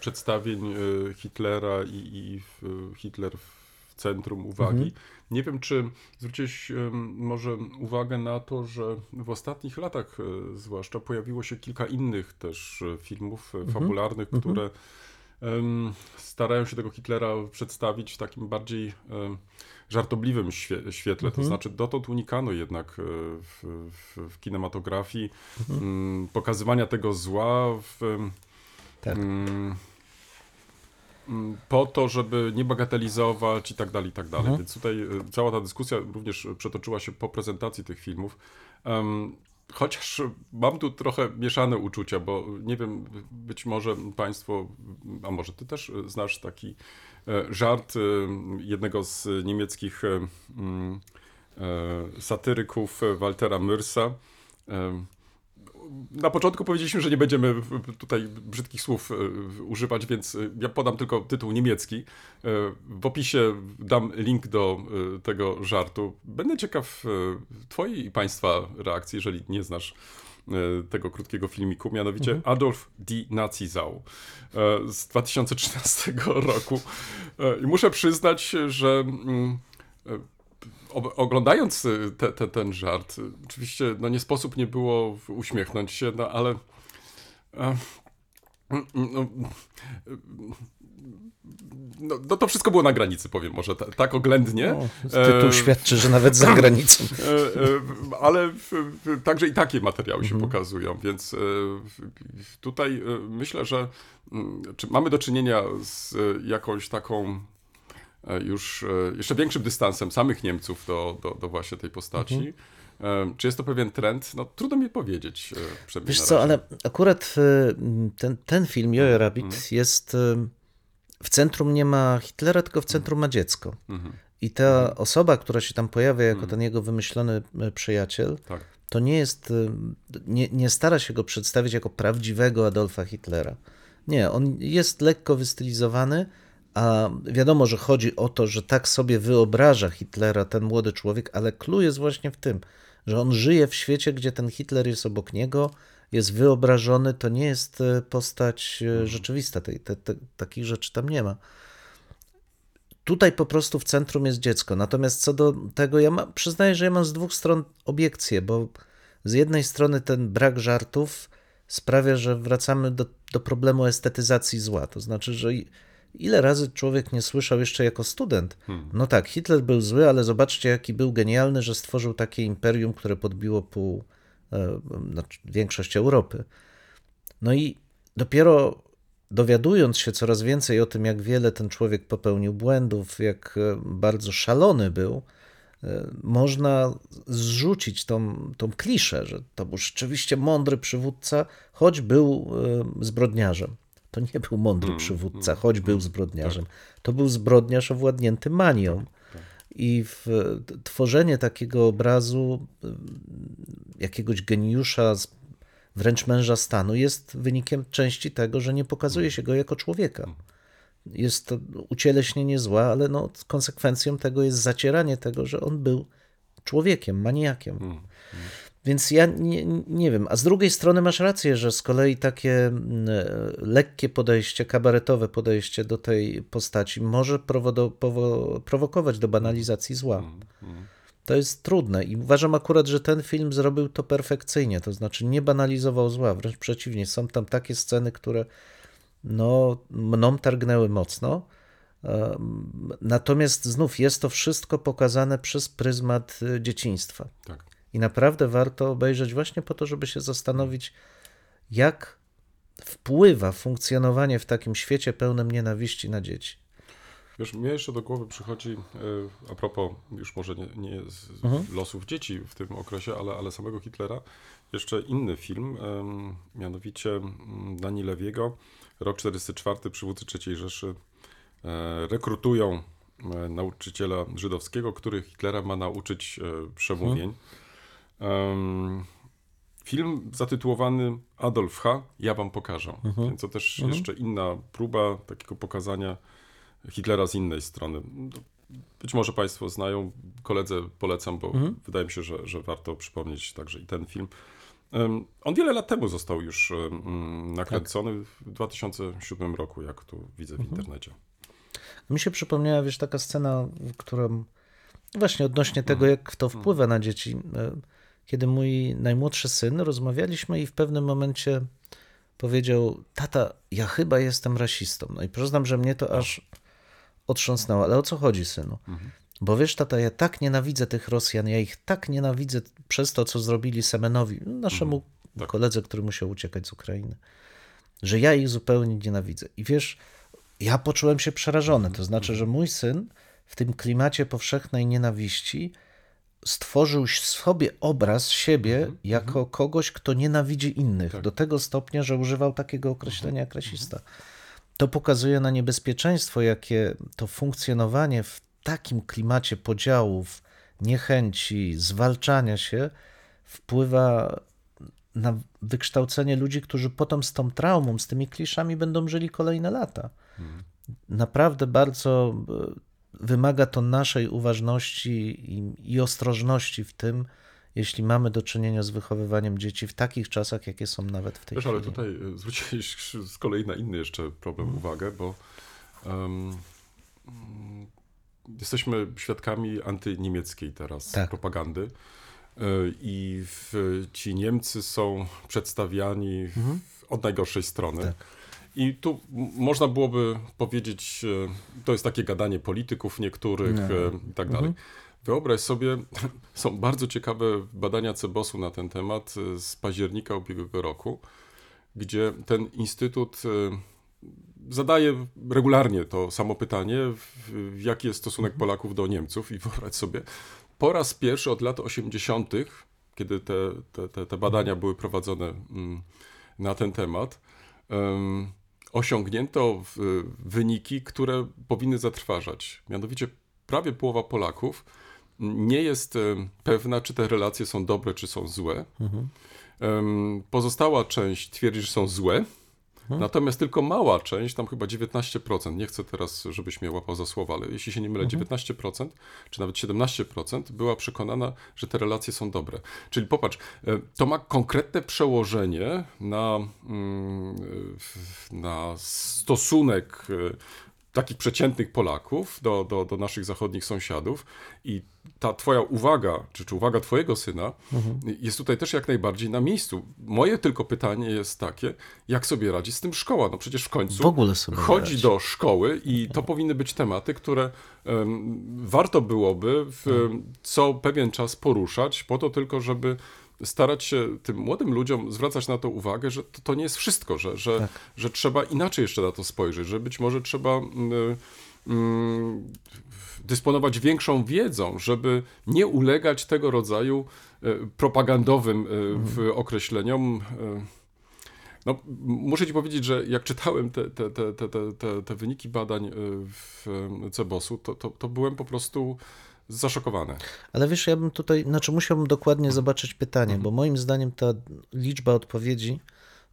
B: przedstawień Hitlera i, i Hitler w centrum uwagi.
A: Mhm.
B: Nie wiem, czy zwróciłeś może uwagę na to, że w ostatnich latach y, zwłaszcza pojawiło się kilka innych też y, filmów y, fabularnych, które ym, starają się tego Hitlera przedstawić w takim bardziej ym, żartobliwym świe- świetle. To znaczy dotąd unikano jednak e, w, w, w kinematografii mm, pokazywania tego zła w,
A: Tak.
B: Mm, po to, żeby nie bagatelizować i tak dalej, i tak dalej. Więc tutaj e, cała ta dyskusja również przetoczyła się po prezentacji tych filmów. Em, Chociaż mam tu trochę mieszane uczucia, bo nie wiem, być może Państwo, a może Ty też znasz taki e, żart e, jednego z niemieckich e, mm, e, satyryków Waltera Myrsa. Na początku powiedzieliśmy, że nie będziemy tutaj brzydkich słów e, używać, więc e, ja podam tylko tytuł niemiecki. E, W opisie dam link do tego żartu. Będę ciekaw Twojej i Państwa reakcji, jeżeli nie znasz tego krótkiego filmiku, mianowicie Adolf die Nazi-Sau e, z 2013 roku. I muszę przyznać, że mm, oglądając y, te, te, ten żart, y, oczywiście no nie sposób nie było uśmiechnąć się, no ale e, mm, no, y, no, no to wszystko było na granicy, powiem może ta, tak oględnie.
A: No, tytuł
B: E,
A: świadczy, że nawet za granicą.
B: E, e, ale w, w, także i takie materiały się
A: Mhm.
B: pokazują, więc e, tutaj e, myślę, że mm, mamy do czynienia z e, jakąś taką e, już e, jeszcze większym dystansem samych Niemców do, do, do właśnie tej postaci.
A: Mhm.
B: E, Czy jest to pewien trend? No trudno mi powiedzieć. e,
A: Wiesz co, ale akurat ten, ten film, Jojo Rabbit,
B: Mhm.
A: jest w centrum nie ma Hitlera, tylko w centrum ma dziecko.
B: Mhm.
A: I ta osoba, która się tam pojawia jako ten jego wymyślony przyjaciel,
B: Tak.
A: to nie jest, nie, nie stara się go przedstawić jako prawdziwego Adolfa Hitlera. Nie, on jest lekko wystylizowany, a wiadomo, że chodzi o to, że tak sobie wyobraża Hitlera ten młody człowiek, ale clue jest właśnie w tym, że on żyje w świecie, gdzie ten Hitler jest obok niego jest wyobrażony, to nie jest e, postać e, rzeczywista. Tej, te, te, takich rzeczy tam nie ma. Tutaj po prostu w centrum jest dziecko. Natomiast co do tego, ja ma, przyznaję, że ja mam z dwóch stron obiekcje, bo z jednej strony ten brak żartów sprawia, że wracamy do, do problemu estetyzacji zła. To znaczy, że ile razy człowiek nie słyszał jeszcze jako student, no tak, Hitler był zły, ale zobaczcie, jaki był genialny, że stworzył takie imperium, które podbiło pół, znaczy większość Europy. No i dopiero dowiadując się coraz więcej o tym, jak wiele ten człowiek popełnił błędów, jak e, bardzo szalony był, e, można zrzucić tą, tą kliszę, że to był rzeczywiście mądry przywódca, choć był zbrodniarzem. To nie był mądry przywódca, choć był zbrodniarzem. To był zbrodniarz owładnięty manią. I w, t- tworzenie takiego obrazu y, jakiegoś geniusza, wręcz męża stanu, jest wynikiem części tego, że nie pokazuje się go jako człowieka. Jest to ucieleśnienie zła, ale no, konsekwencją tego jest zacieranie tego, że on był człowiekiem, maniakiem. Więc ja nie, nie wiem. A z drugiej strony masz rację, że z kolei takie mm, e, lekkie podejście, kabaretowe podejście do tej postaci może prowodo, powo, prowokować do banalizacji zła. To jest trudne i uważam akurat, że ten film zrobił to perfekcyjnie, to znaczy nie banalizował zła, wręcz przeciwnie. Są tam takie sceny, które no, mną targnęły mocno. Natomiast znów jest to wszystko pokazane przez pryzmat y, dzieciństwa.
B: Tak.
A: I naprawdę warto obejrzeć właśnie po to, żeby się zastanowić, jak wpływa funkcjonowanie w takim świecie pełnym nienawiści na dzieci.
B: Wiesz, mnie jeszcze do głowy przychodzi, e, a propos już może nie, nie z losów dzieci w tym okresie, ale, ale samego Hitlera, jeszcze inny film, mianowicie mm, Dani Lewiego, rok 44, przywódcy III Rzeszy, e, rekrutują e, nauczyciela żydowskiego, który Hitlera ma nauczyć przemówień. Em, Film zatytułowany Adolf H. Ja wam pokażę. Więc to też jeszcze inna próba takiego pokazania Hitlera z innej strony. Być może Państwo znają, koledze polecam, bo wydaje mi się, że, że warto przypomnieć także i ten film. Em, On wiele lat temu został już em, nakręcony w 2007 roku, jak tu widzę w internecie.
A: Mi się przypomniała, wiesz, taka scena, w którą właśnie odnośnie tego, jak to wpływa na dzieci. Kiedy mój najmłodszy syn, rozmawialiśmy i w pewnym momencie powiedział, tata, ja chyba jestem rasistą. No i przyznam, że mnie to aż otrząsnęło. Ale o co chodzi, synu? Bo wiesz, tata, ja tak nienawidzę tych Rosjan, ja ich tak nienawidzę przez to, co zrobili Semenowi, naszemu
B: Tak.
A: koledze, który musiał uciekać z Ukrainy, że ja ich zupełnie nienawidzę. I wiesz, ja poczułem się przerażony. To znaczy, że mój syn w tym klimacie powszechnej nienawiści stworzył sobie obraz siebie jako kogoś, kto nienawidzi innych, do tego stopnia, że używał takiego określenia jak rasista. To pokazuje na niebezpieczeństwo, jakie to funkcjonowanie w takim klimacie podziałów, niechęci, zwalczania się wpływa na wykształcenie ludzi, którzy potem z tą traumą, z tymi kliszami będą żyli kolejne lata. Naprawdę bardzo e, wymaga to naszej uważności i, i ostrożności w tym, jeśli mamy do czynienia z wychowywaniem dzieci w takich czasach, jakie są nawet w tej
B: Wiesz,
A: chwili.
B: ale tutaj e, zwróciłeś z kolei na inny jeszcze problem uwagę, bo mm, jesteśmy świadkami antyniemieckiej teraz
A: Tak.
B: propagandy. E, I w, ci Niemcy są przedstawiani w, od najgorszej strony.
A: Tak.
B: I tu można byłoby powiedzieć, e, to jest takie gadanie polityków niektórych
A: No.
B: e, i tak dalej. Wyobraź sobie, są bardzo ciekawe badania Cebosu na ten temat e, z października ubiegłego roku, gdzie ten instytut zadaje regularnie to samo pytanie, jaki jest stosunek Polaków do Niemców i wyobraź sobie, po raz pierwszy od lat 80., kiedy te, te, te, badania były prowadzone mm, na ten temat, em, osiągnięto wyniki, które powinny zatrważać. Mianowicie prawie połowa Polaków nie jest em, pewna, czy te relacje są dobre, czy są złe. Em, Pozostała część twierdzi, że są złe, Natomiast tylko mała część, tam chyba 19%, nie chcę teraz, żebyś mnie łapał za słowo, ale jeśli się nie mylę, 19% czy nawet 17% była przekonana, że te relacje są dobre. Czyli popatrz, e, to ma konkretne przełożenie na, mm, w- na stosunek e, takich przeciętnych Polaków do, do, do naszych zachodnich sąsiadów i ta twoja uwaga, czy, czy uwaga twojego syna jest tutaj też jak najbardziej na miejscu. Moje tylko pytanie jest takie, jak sobie radzi z tym szkoła? No przecież w końcu
A: W ogóle sobie
B: chodzi
A: radzi.
B: do szkoły i to powinny być tematy, które em, warto byłoby w, co pewien czas poruszać, po to tylko, żeby starać się tym młodym ludziom zwracać na to uwagę, że to, to nie jest wszystko, że, że, że trzeba inaczej jeszcze na to spojrzeć, że być może trzeba mm, mm, dysponować większą wiedzą, żeby nie ulegać tego rodzaju e, propagandowym e, w określeniom. e, No, muszę ci powiedzieć, że jak czytałem te, te, te, te, te, te, wyniki badań w Cebosu, to, to, to byłem po prostu zaszokowany.
A: Ale wiesz, ja bym tutaj, znaczy musiałbym dokładnie zobaczyć pytanie, bo moim zdaniem ta liczba odpowiedzi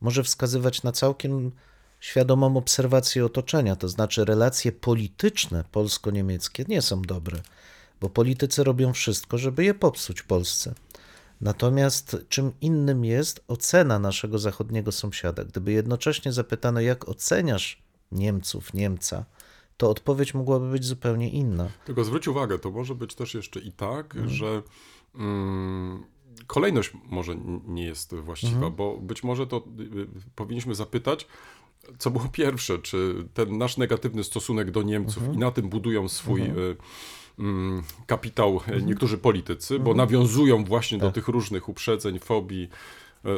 A: może wskazywać na całkiem świadomą obserwację otoczenia, to znaczy relacje polityczne polsko-niemieckie nie są dobre, bo politycy robią wszystko, żeby je popsuć Polsce. Natomiast czym innym jest ocena naszego zachodniego sąsiada. Gdyby jednocześnie zapytano, jak oceniasz Niemców, Niemca, to odpowiedź mogłaby być zupełnie inna.
B: Tylko zwróć uwagę, to może być też jeszcze i tak, że mm, kolejność może nie jest właściwa, bo być może to y, y, powinniśmy zapytać, co było pierwsze, czy ten nasz negatywny stosunek do Niemców i na tym budują swój y, mm, kapitał y, niektórzy politycy, bo nawiązują właśnie do tych różnych uprzedzeń, fobii, e,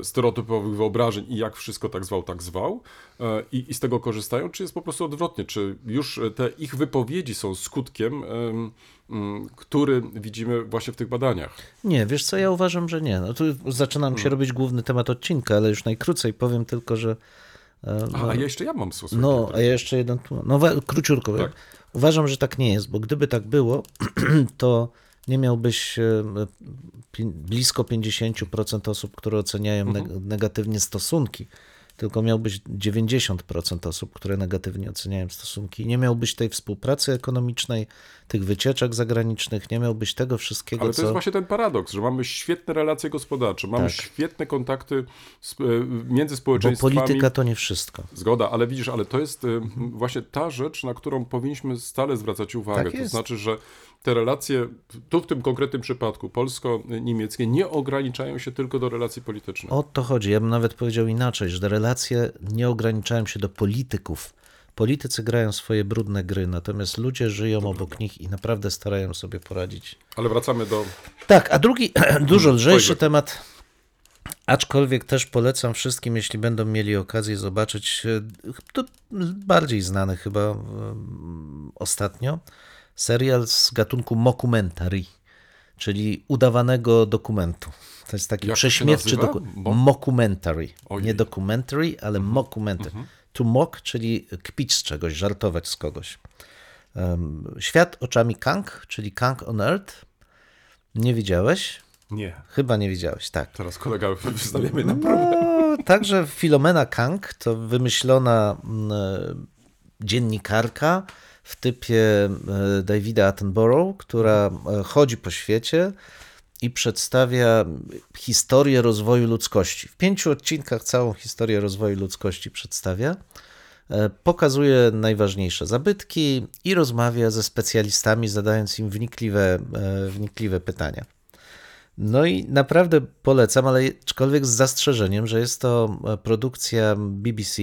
B: stereotypowych wyobrażeń i jak wszystko tak zwał, tak zwał e, i, i z tego korzystają, czy jest po prostu odwrotnie, czy już e, te ich wypowiedzi są skutkiem, em, który widzimy właśnie w tych badaniach.
A: Nie, wiesz co, ja uważam, że nie. No tu zaczynam się robić główny temat odcinka, ale już najkrócej powiem tylko, że. e,
B: A, a ja jeszcze ja mam słów.
A: No, a ja jeszcze jeden. No, króciutko.
B: Tak.
A: Uważam, że tak nie jest, bo gdyby tak było, to nie miałbyś e, blisko 50% osób, które oceniają
B: Mhm.
A: neg- negatywnie stosunki, tylko miałbyś 90% osób, które negatywnie oceniają stosunki. Nie miałbyś tej współpracy ekonomicznej, tych wycieczek zagranicznych, nie miałbyś tego wszystkiego,
B: Ale to
A: co...
B: jest właśnie ten paradoks, że mamy świetne relacje gospodarcze, mamy
A: Tak.
B: świetne kontakty z, e, między
A: Bo
B: społeczeństwami.
A: polityka to nie wszystko.
B: Zgoda, ale widzisz, ale to jest y, właśnie ta rzecz, na którą powinniśmy stale zwracać uwagę.
A: Tak
B: to znaczy, że te relacje, tu w tym konkretnym przypadku polsko-niemieckie, nie ograniczają się tylko do relacji politycznych.
A: O to chodzi. Ja bym nawet powiedział inaczej, że te relacje nie ograniczają się do polityków. Politycy grają swoje brudne gry, natomiast ludzie żyją obok nich i naprawdę starają sobie poradzić.
B: Ale wracamy do.
A: Tak, a drugi, dużo lżejszy temat, aczkolwiek też polecam wszystkim, jeśli będą mieli okazję zobaczyć, e, to bardziej znany chyba em, ostatnio, serial z gatunku mockumentary, czyli udawanego dokumentu. To jest taki
B: Jak
A: prześmiewczy dokument.
B: Mo-
A: Mockumentary.
B: Ojej. Mhm.
A: Nie documentary, ale mockumentary. To mock, czyli kpić z czegoś, żartować z kogoś. Świat oczami Kang, czyli Kang on Earth. Nie widziałeś?
B: Nie.
A: Chyba nie widziałeś, tak.
B: Teraz kolega wystawiamy na próbę.
A: No, także Filomena Kang to wymyślona mm, e, dziennikarka w typie e, Davida Attenborough, która e, chodzi po świecie i przedstawia historię rozwoju ludzkości. W pięciu odcinkach całą historię rozwoju ludzkości przedstawia. E, Pokazuje najważniejsze zabytki i rozmawia ze specjalistami, zadając im wnikliwe, e, wnikliwe pytania. No i naprawdę polecam, ale aczkolwiek z zastrzeżeniem, że jest to e, produkcja BBC.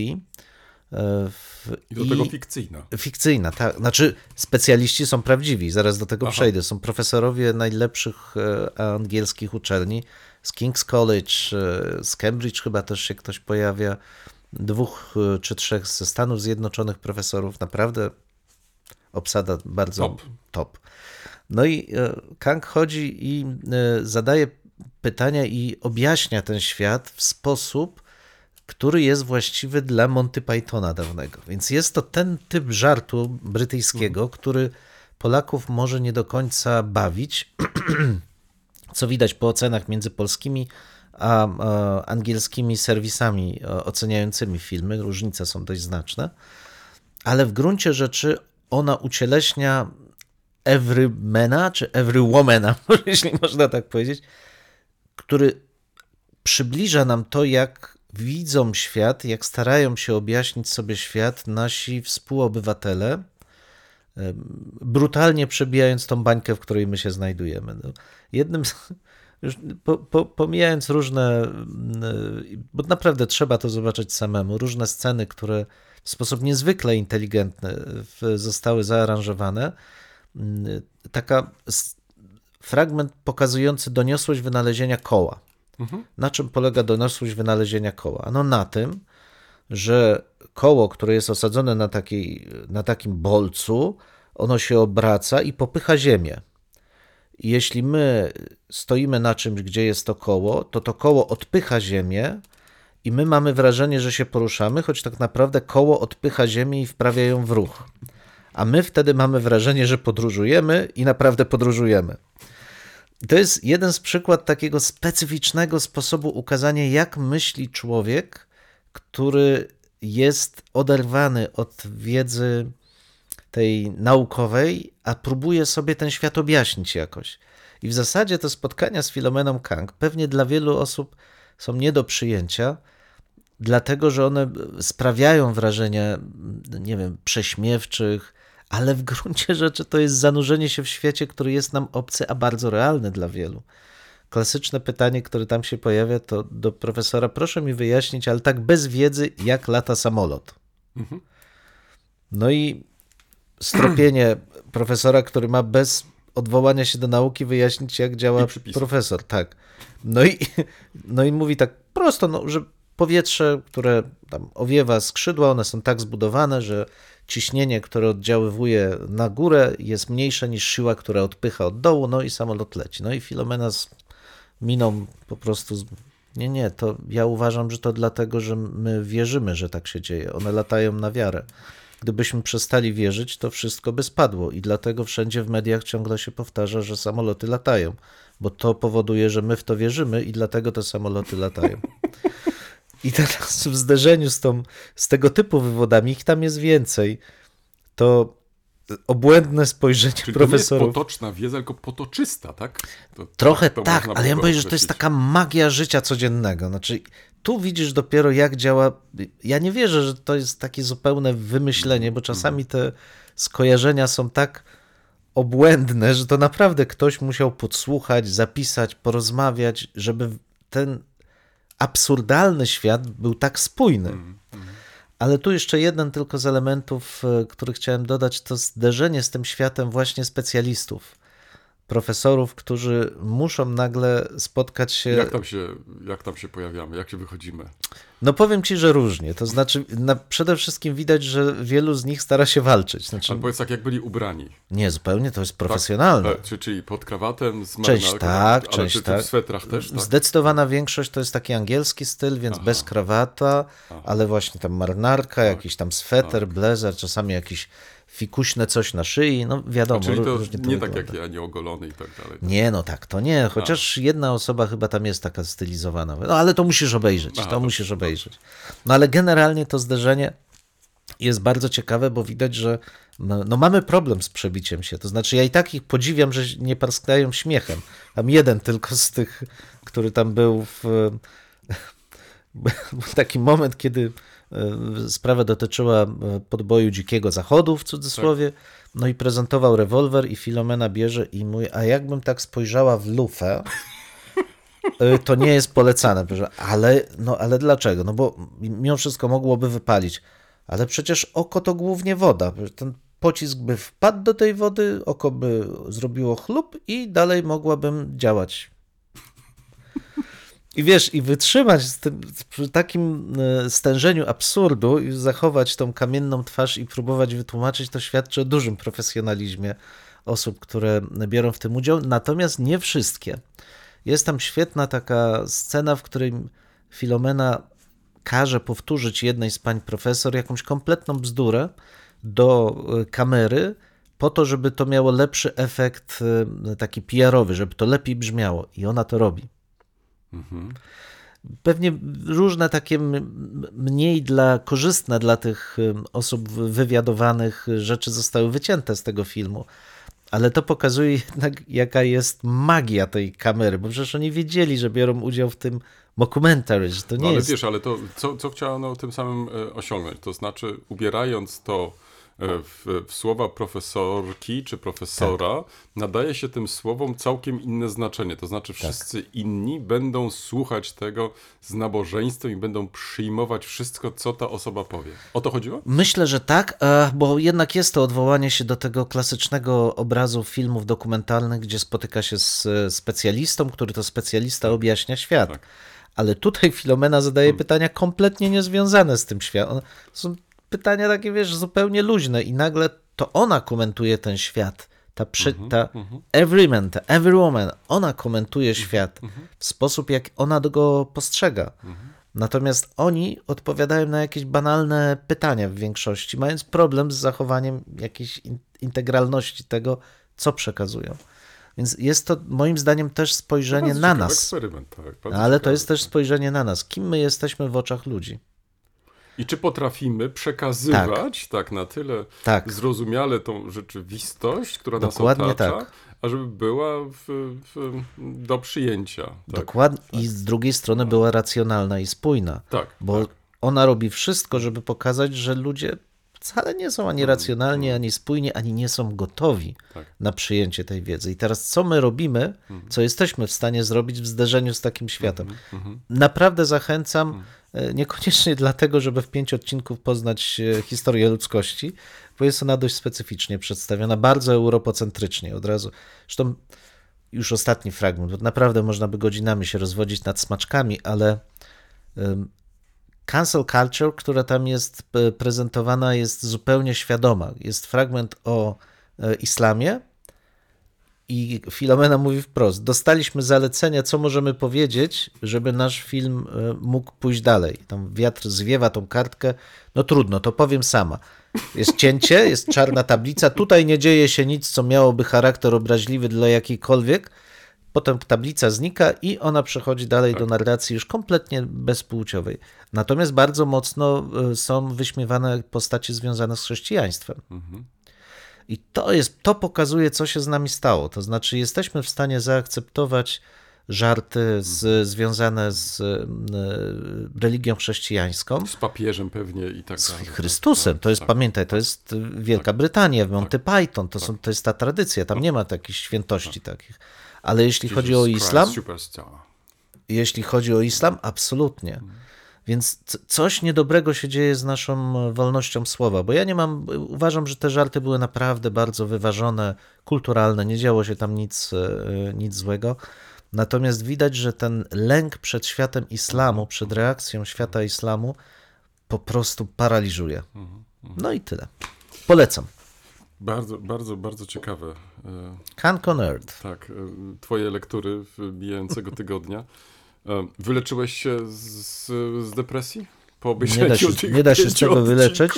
A: E,
B: I do tego fikcyjna.
A: Fikcyjna, tak. Znaczy, specjaliści są prawdziwi, zaraz do tego
B: Aha.
A: przejdę. Są profesorowie najlepszych e, angielskich uczelni, z King's College, e, z Cambridge chyba też się ktoś pojawia, dwóch czy trzech ze Stanów Zjednoczonych profesorów, naprawdę obsada bardzo
B: Top.
A: top. No i Kang chodzi i zadaje pytania i objaśnia ten świat w sposób, który jest właściwy dla Monty Pythona dawnego. Więc jest to ten typ żartu brytyjskiego, który Polaków może nie do końca bawić, co widać po ocenach między polskimi a angielskimi serwisami e, oceniającymi filmy. Różnice są dość znaczne. Ale w gruncie rzeczy ona ucieleśnia everymana, czy everywomana, jeśli można tak powiedzieć, który przybliża nam to, jak widzą świat, jak starają się objaśnić sobie świat nasi współobywatele, brutalnie przebijając tą bańkę, w której my się znajdujemy. No, jednym z, już po, po, pomijając różne, mm, bo naprawdę trzeba to zobaczyć samemu, różne sceny, które w sposób niezwykle inteligentny w- zostały zaaranżowane, mm, taka fragment pokazujący doniosłość wynalezienia koła. Na czym polega doniosłość wynalezienia koła? Ano na tym, że koło, które jest osadzone na, takiej, na takim bolcu, ono się obraca i popycha ziemię. Jeśli my stoimy na czymś, gdzie jest to koło, to to koło odpycha ziemię i my mamy wrażenie, że się poruszamy, choć tak naprawdę koło odpycha ziemię i wprawia ją w ruch. A my wtedy mamy wrażenie, że podróżujemy i naprawdę podróżujemy. To jest jeden z przykład takiego specyficznego sposobu ukazania, jak myśli człowiek, który jest oderwany od wiedzy tej naukowej, a próbuje sobie ten świat objaśnić jakoś. I w zasadzie te spotkania z Filomeną Kang pewnie dla wielu osób są nie do przyjęcia, dlatego że one sprawiają wrażenie, nie wiem, prześmiewczych, ale w gruncie rzeczy to jest zanurzenie się w świecie, który jest nam obcy, a bardzo realny dla wielu. Klasyczne pytanie, które tam się pojawia, to do profesora, proszę mi wyjaśnić, ale tak bez wiedzy, jak lata samolot. No i stropienie profesora, który ma bez odwołania się do nauki wyjaśnić, jak działa profesor. Tak. No i, no i mówi tak prosto, no, że powietrze, które tam owiewa skrzydła, one są tak zbudowane, że ciśnienie, które oddziaływuje na górę jest mniejsze niż siła, która odpycha od dołu, no i samolot leci. No i Filomena z miną po prostu... Z... Nie, nie, to ja uważam, że to dlatego, że my wierzymy, że tak się dzieje. One latają na wiarę. Gdybyśmy przestali wierzyć, to wszystko by spadło i dlatego wszędzie w mediach ciągle się powtarza, że samoloty latają, bo to powoduje, że my w to wierzymy i dlatego te samoloty latają. I teraz w zderzeniu z, tą, z tego typu wywodami, ich tam jest więcej, to obłędne spojrzenie
B: Czyli to nie jest
A: profesorów.
B: potoczna wiedza, tylko potoczysta, tak? To,
A: Trochę
B: to
A: tak, ale ja bym
B: by
A: powiedział, że to jest taka magia życia codziennego. Znaczy, tu widzisz dopiero, jak działa. Ja nie wierzę, że to jest takie zupełne wymyślenie, bo czasami te skojarzenia są tak obłędne, że to naprawdę ktoś musiał podsłuchać, zapisać, porozmawiać, żeby ten absurdalny świat był tak spójny. Ale tu jeszcze jeden tylko z elementów, e, który chciałem dodać, to zderzenie z tym światem właśnie specjalistów, profesorów, którzy muszą nagle spotkać się.
B: Jak tam, się, jak tam się pojawiamy, jak się wychodzimy?
A: No powiem ci, że różnie. To znaczy, na, przede wszystkim widać, że wielu z nich stara się walczyć. Znaczy,
B: Ale powiedz tak, jak byli ubrani.
A: nie, zupełnie to jest profesjonalne.
B: E, Czy, czyli pod krawatem, z
A: Część tak, część tak.
B: w swetrach też, tak?
A: Zdecydowana większość to jest taki angielski styl, więc bez krawata, ale właśnie tam marynarka,
B: Tak.
A: jakiś tam sweter, blazer, czasami jakiś fikuśne coś na szyi, no wiadomo,
B: Czyli to
A: różnie to
B: nie tak
A: wygląda.
B: jak ja, nie ogolony i tak dalej.
A: Nie, no tak, to nie. Chociaż jedna osoba chyba tam jest taka stylizowana. No ale to musisz obejrzeć,
B: Aha,
A: to
B: dobrze,
A: musisz obejrzeć. No ale generalnie to zderzenie jest bardzo ciekawe, bo widać, że no, mamy problem z przebiciem się. To znaczy ja i tak ich podziwiam, że nie parskają śmiechem. Tam jeden tylko z tych, który tam był w... Był taki moment, kiedy sprawa dotyczyła e, podboju Dzikiego Zachodu w cudzysłowie, no i prezentował rewolwer i Filomena bierze i mówi, a jakbym tak spojrzała w lufę, y, to nie jest polecane. Ale, no, ale dlaczego? No bo mimo wszystko mogłoby wypalić. Ale przecież oko to głównie woda. Ten pocisk by wpadł do tej wody, oko by zrobiło chlub i dalej mogłabym działać. I wiesz, i wytrzymać z tym, przy takim e, stężeniu absurdu i zachować tą kamienną twarz i próbować wytłumaczyć, to świadczy o dużym profesjonalizmie osób, które biorą w tym udział. Natomiast nie wszystkie. Jest tam świetna taka scena, w której Filomena każe powtórzyć jednej z pań profesor jakąś kompletną bzdurę do e, kamery, po to, żeby to miało lepszy efekt e, taki PR-owy, żeby to lepiej brzmiało. I ona to robi. Pewnie różne takie mniej dla, korzystne dla tych osób wywiadowanych rzeczy zostały wycięte z tego filmu. Ale to pokazuje jednak, jaka jest magia tej kamery, bo przecież oni wiedzieli, że biorą udział w tym mockumentary, że to nie
B: No, ale
A: jest...
B: wiesz, ale to co, co chciano tym samym e, osiągnąć? To znaczy, ubierając to w, w słowa profesorki czy profesora,
A: Tak.
B: nadaje się tym słowom całkiem inne znaczenie. To
A: Tak.
B: znaczy, wszyscy inni będą słuchać tego z nabożeństwem i będą przyjmować wszystko, co ta osoba powie. O to chodziło?
A: Myślę, że tak, e, bo jednak jest to odwołanie się do tego klasycznego obrazu filmów dokumentalnych, gdzie spotyka się z e, specjalistą, który to specjalista objaśnia świat.
B: Tak.
A: Ale tutaj Filomena zadaje
B: Hmm.
A: pytania kompletnie niezwiązane z tym światem. Są pytania takie, wiesz, zupełnie luźne i nagle to ona komentuje ten świat. Ta, przy,
B: Mhm,
A: ta every man, ta every woman, ona komentuje
B: Mhm,
A: świat w sposób, jak ona go postrzega.
B: Mhm.
A: Natomiast oni odpowiadają na jakieś banalne pytania w większości, mając problem z zachowaniem jakiejś in- integralności tego, co przekazują. Więc jest to moim zdaniem też spojrzenie na nas.
B: eksperyment, tak.
A: Ale to
B: ciekawy.
A: jest też spojrzenie na nas. Kim my jesteśmy w oczach ludzi?
B: I czy potrafimy przekazywać tak, na tyle
A: Tak.
B: zrozumiale tą rzeczywistość, która
A: Dokładnie
B: nas otacza,
A: tak.
B: ażeby była w, w, do przyjęcia. Tak,
A: Dokładnie. I z drugiej strony była racjonalna i spójna.
B: tak.
A: Bo
B: tak.
A: ona robi wszystko, żeby pokazać, że ludzie wcale nie są ani racjonalni, ani spójni, ani nie są gotowi
B: Mm, Tak.
A: na przyjęcie tej wiedzy. I teraz co my robimy,
B: Mhm.
A: co jesteśmy w stanie zrobić w zderzeniu z takim światem? Naprawdę zachęcam, niekoniecznie dlatego, żeby w pięć odcinków poznać e, historię ludzkości, bo jest ona dość specyficznie przedstawiona, bardzo europocentrycznie od razu. Zresztą już ostatni fragment, bo naprawdę można by godzinami się rozwodzić nad smaczkami, ale cancel culture, która tam jest p- prezentowana, jest zupełnie świadoma. Jest fragment o e, islamie i Filomena mówi wprost: Dostaliśmy zalecenia, co możemy powiedzieć, żeby nasz film e, mógł pójść dalej. Tam wiatr zwiewa tą kartkę. No trudno, to powiem sama. Jest cięcie, jest czarna tablica. Tutaj nie dzieje się nic, co miałoby charakter obraźliwy dla jakiejkolwiek. Potem tablica znika i ona przechodzi dalej do narracji już kompletnie bezpłciowej. Natomiast bardzo mocno y, są wyśmiewane postacie związane z chrześcijaństwem. I to jest, to pokazuje, co się z nami stało. To znaczy, jesteśmy w stanie zaakceptować żarty z, związane z y, religią chrześcijańską.
B: Z papieżem pewnie i tak
A: Z
B: dalej.
A: Chrystusem. To jest,
B: tak.
A: pamiętaj, to jest Wielka Brytania, Monty Python, to, są, to jest ta tradycja, tam nie ma takich świętości takich. Ale jeśli chodzi o
B: Jesus
A: islam, jeśli chodzi o islam, absolutnie. Więc coś niedobrego się dzieje z naszą e, wolnością słowa, bo ja nie mam, uważam, że te żarty były naprawdę bardzo wyważone, kulturalne, nie działo się tam nic, e, nic złego. Natomiast widać, że ten lęk przed światem islamu, przed reakcją świata islamu po prostu paraliżuje. No i tyle. Polecam.
B: Bardzo, bardzo, bardzo ciekawe. E,
A: on Earth.
B: Tak, e, twoje lektury wbijającego tygodnia. E, Wyleczyłeś się z, z depresji? Po obejrzeniu
A: Nie da się, nie da się z tego wyleczyć,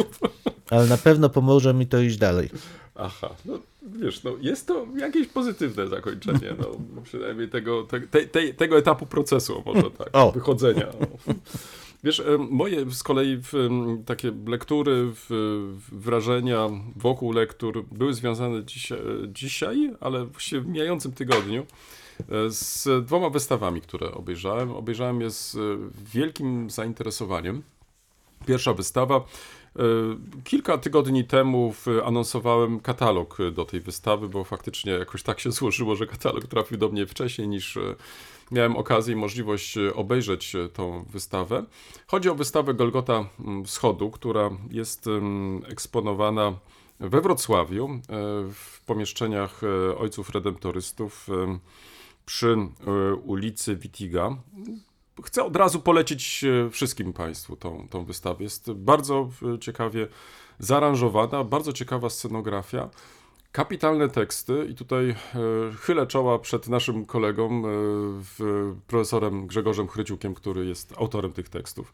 A: ale na pewno pomoże mi to iść dalej.
B: Aha, no wiesz, no jest to jakieś pozytywne zakończenie, no przynajmniej tego, te, te, te, tego etapu procesu, może tak,
A: O.
B: wychodzenia. No. Wiesz, moje z kolei takie lektury, wrażenia wokół lektur były związane dzisiaj, dzisiaj, ale właściwie w mijającym tygodniu e, z dwoma wystawami, które obejrzałem. Obejrzałem je z e, wielkim zainteresowaniem. Pierwsza wystawa. e, Kilka tygodni temu anonsowałem katalog e, do tej wystawy, bo faktycznie jakoś tak się złożyło, że katalog trafił do mnie wcześniej niż miałem okazję i możliwość obejrzeć tą wystawę. Chodzi o wystawę Golgota mm, Wschodu, która jest eksponowana we Wrocławiu w pomieszczeniach Ojców Redemptorystów em, przy e, ulicy Witiga. Chcę od razu polecić e, wszystkim Państwu tą, tą wystawę. Jest bardzo e, ciekawie zaaranżowana, bardzo ciekawa scenografia, kapitalne teksty i tutaj chylę czoła przed naszym kolegą, profesorem Grzegorzem Chryciukiem, który jest autorem tych tekstów.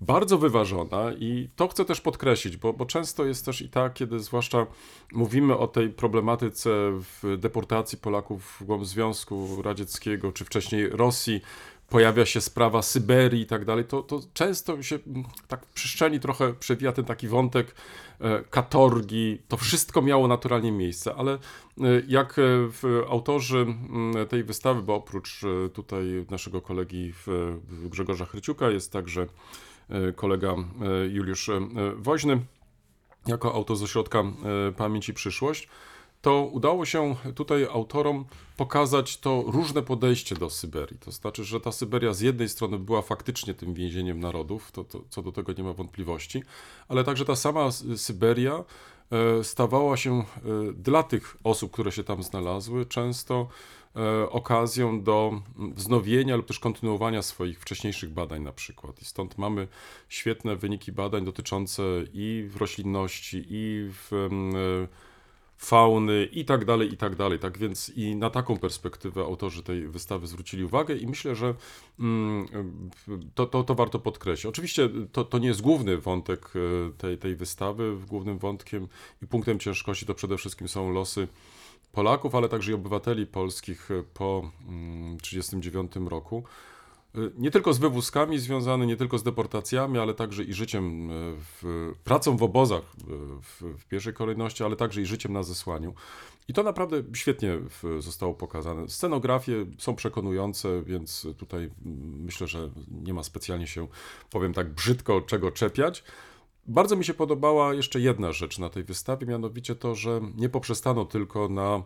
B: Bardzo wyważona i to chcę też podkreślić, bo, bo często jest też i tak, kiedy zwłaszcza mówimy o tej problematyce w deportacji Polaków w głąb Związku Radzieckiego, czy wcześniej Rosji, pojawia się sprawa Syberii i tak dalej, to, to często się mm, tak w przestrzeni trochę przewija ten taki wątek e, katorgi. To wszystko miało naturalnie miejsce, ale e, jak e, autorzy mm, tej wystawy, bo oprócz tutaj naszego kolegi Grzegorza Chryciuka jest także kolega e, Juliusz e, Woźny, jako autor z Ośrodka e, Pamięć i Przyszłość, to udało się tutaj autorom pokazać to różne podejście do Syberii. To znaczy, że ta Syberia z jednej strony była faktycznie tym więzieniem narodów, to, to, co do tego nie ma wątpliwości, ale także ta sama Sy- Syberia e, stawała się e, dla tych osób, które się tam znalazły, często e, okazją do wznowienia lub też kontynuowania swoich wcześniejszych badań na przykład. I stąd mamy świetne wyniki badań dotyczące i w roślinności, i w e, fauny i tak dalej, i tak dalej. Tak więc i na taką perspektywę autorzy tej wystawy zwrócili uwagę i myślę, że mm, to, to, to warto podkreślić. Oczywiście to, to nie jest główny wątek e, tej, tej wystawy. Głównym wątkiem i punktem ciężkości to przede wszystkim są losy Polaków, ale także i obywateli polskich e, po 1939 roku. Y, Nie tylko z wywózkami związane, nie tylko z deportacjami, ale także i życiem, y, w, pracą w obozach y, w, w pierwszej kolejności, ale także i życiem na zesłaniu. I to naprawdę świetnie zostało pokazane. Scenografie są przekonujące, więc tutaj mm, myślę, że nie ma specjalnie się, powiem tak brzydko, czego czepiać. Bardzo mi się podobała jeszcze jedna rzecz na tej wystawie, mianowicie to, że nie poprzestano tylko na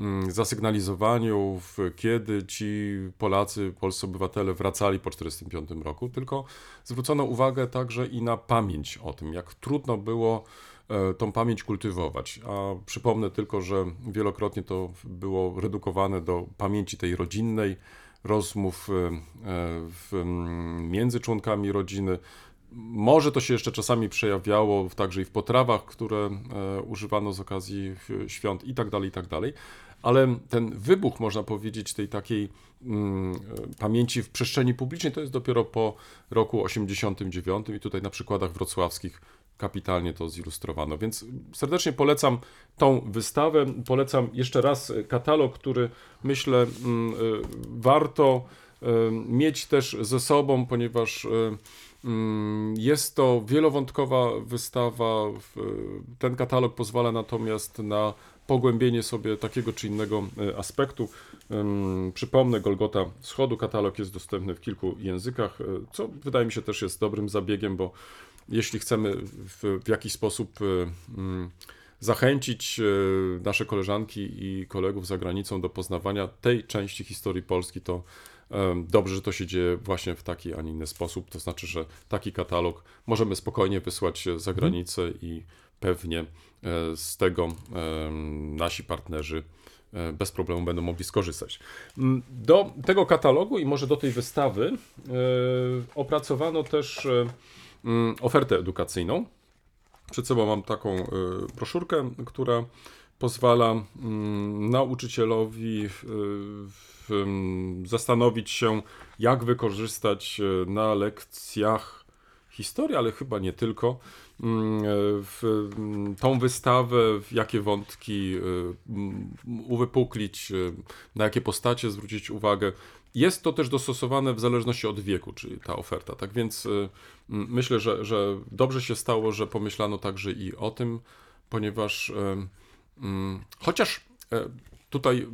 B: mm, zasygnalizowaniu, kiedy ci Polacy, polscy obywatele wracali po 1945 roku, tylko zwrócono uwagę także i na pamięć o tym, jak trudno było e, tą pamięć kultywować. A przypomnę tylko, że wielokrotnie to było redukowane do pamięci tej rodzinnej, rozmów e, e, mm, między członkami rodziny. Może to się jeszcze czasami przejawiało także i w potrawach, które e, używano z okazji e, świąt i tak dalej, i tak dalej. Ale ten wybuch, można powiedzieć, tej takiej mm, e, pamięci w przestrzeni publicznej to jest dopiero po roku 89 i tutaj na przykładach wrocławskich kapitalnie to zilustrowano. Więc serdecznie polecam tą wystawę. Polecam jeszcze raz katalog, który myślę mm, warto mieć też ze sobą, ponieważ jest to wielowątkowa wystawa. Ten katalog pozwala natomiast na pogłębienie sobie takiego czy innego e, aspektu. Przypomnę, Golgota Wschodu katalog jest dostępny w kilku językach, e, co wydaje mi się też jest dobrym zabiegiem, bo jeśli chcemy w, w jakiś sposób e, mm, zachęcić nasze koleżanki i kolegów za granicą do poznawania tej części historii Polski, to dobrze, że to się dzieje właśnie w taki, a nie inny sposób. To znaczy, że taki katalog możemy spokojnie wysłać za granicę i pewnie e, z tego nasi partnerzy e, bez problemu będą mogli skorzystać. Mm, Do tego katalogu i może do tej wystawy e, opracowano też e, mm, ofertę edukacyjną. Przed sobą mam taką e, broszurkę, która pozwala mm, nauczycielowi e, w, zastanowić się, jak wykorzystać e, na lekcjach historii, ale chyba nie tylko, mm, e, w mm, tą wystawę, w jakie wątki e, uwypuklić, na jakie postacie zwrócić uwagę. Jest to też dostosowane w zależności od wieku, czyli ta oferta. Tak więc myślę, że, że dobrze się stało, że pomyślano także i o tym, ponieważ chociaż tutaj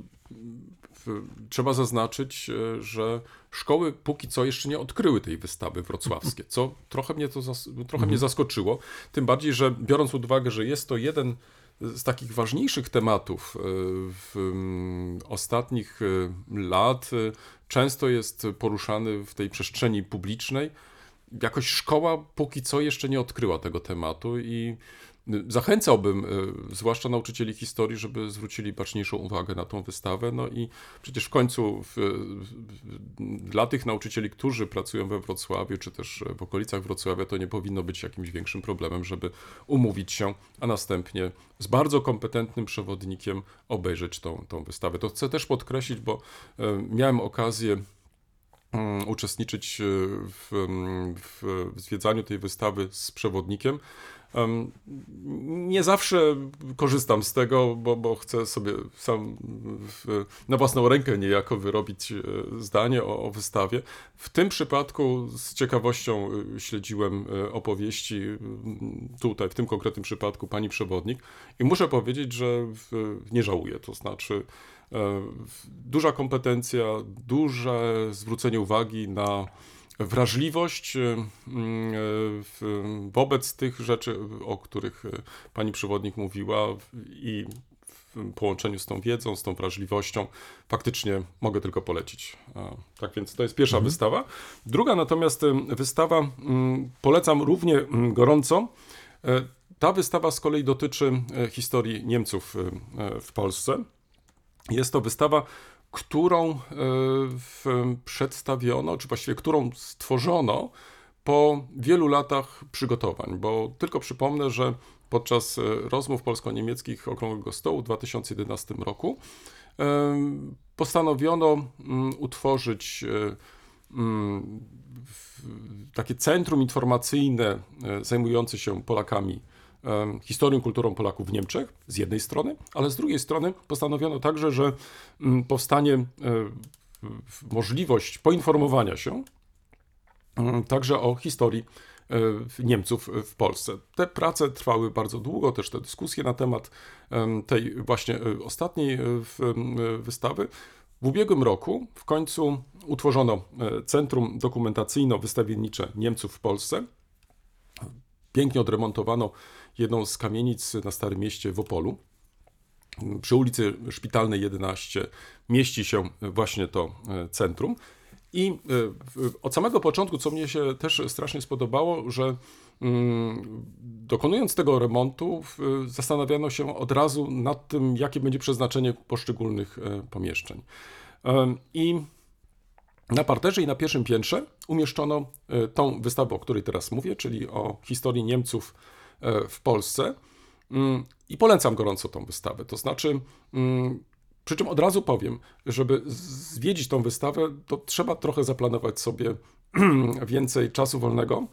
B: trzeba zaznaczyć, e, że szkoły póki co jeszcze nie odkryły tej wystawy wrocławskie, co trochę mnie to trochę mnie zaskoczyło. Tym bardziej, że biorąc pod uwagę, że jest to jeden z takich ważniejszych tematów e, w mm, ostatnich e, lat, często jest poruszany w tej przestrzeni publicznej. Jakoś szkoła póki co jeszcze nie odkryła tego tematu i Zachęcałbym, y, zwłaszcza nauczycieli historii, żeby zwrócili baczniejszą uwagę na tą wystawę. No i przecież w końcu w, w, dla tych nauczycieli, którzy pracują we Wrocławiu, czy też w okolicach Wrocławia, to nie powinno być jakimś większym problemem, żeby umówić się, a następnie z bardzo kompetentnym przewodnikiem obejrzeć tą, tą wystawę. To chcę też podkreślić, bo y, miałem okazję mm, uczestniczyć w, mm, w, w zwiedzaniu tej wystawy z przewodnikiem. Nie zawsze korzystam z tego, bo, bo chcę sobie sam w, na własną rękę niejako wyrobić e, zdanie o, o wystawie. W tym przypadku z ciekawością e, śledziłem e, opowieści tutaj, w tym konkretnym przypadku pani przewodnik i muszę powiedzieć, że nie żałuję. To znaczy duża kompetencja, duże zwrócenie uwagi na wrażliwość e, mm, w- wobec tych rzeczy, o których e, pani przewodnik mówiła i w połączeniu z tą wiedzą, z tą wrażliwością, faktycznie mogę tylko polecić. Tak więc to jest pierwsza wystawa. Druga natomiast wystawa mm, polecam równie mm, gorąco. E, Ta wystawa z kolei dotyczy e, historii Niemców e, w Polsce. Jest to wystawa, którą e, przedstawiono, czy właściwie którą stworzono po wielu latach przygotowań, bo tylko przypomnę, że podczas e, rozmów polsko-niemieckich Okrągłego Stołu w 2011 roku em, postanowiono mm, utworzyć e, mm, takie centrum informacyjne e, zajmujące się Polakami, historią, kulturą Polaków w Niemczech z jednej strony, ale z drugiej strony postanowiono także, że mm, powstanie e, możliwość poinformowania się mm, także o historii e, Niemców w Polsce. Te prace trwały bardzo długo, też te dyskusje na temat em, tej właśnie e, ostatniej wystawy. W ubiegłym roku w końcu utworzono Centrum Dokumentacyjno-Wystawiennicze Niemców w Polsce. Pięknie odremontowano jedną z kamienic na Starym Mieście w Opolu. Przy ulicy Szpitalnej 11 mieści się właśnie to e, centrum. I e, od samego początku, co mnie się też strasznie spodobało, że mm, dokonując tego remontu, zastanawiano się od razu nad tym, jakie będzie przeznaczenie poszczególnych e, pomieszczeń. I na parterze i na pierwszym piętrze umieszczono tą wystawę, o której teraz mówię, czyli o historii Niemców w Polsce. Mm, I polecam gorąco tą wystawę. To znaczy, mm, przy czym od razu powiem, żeby zwiedzić tą wystawę, to trzeba trochę zaplanować sobie więcej czasu wolnego.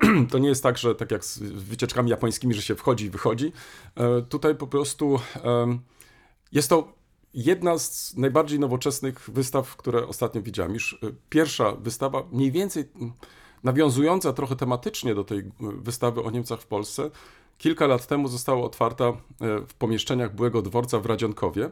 B: To nie jest tak, że tak jak z wycieczkami japońskimi, że się wchodzi i wychodzi. E, Tutaj po prostu jest to jedna z najbardziej nowoczesnych wystaw, które ostatnio widziałem. Już y, pierwsza wystawa, mniej więcej nawiązująca trochę tematycznie do tej wystawy o Niemcach w Polsce, kilka lat temu została otwarta y, w pomieszczeniach byłego dworca w Radzionkowie,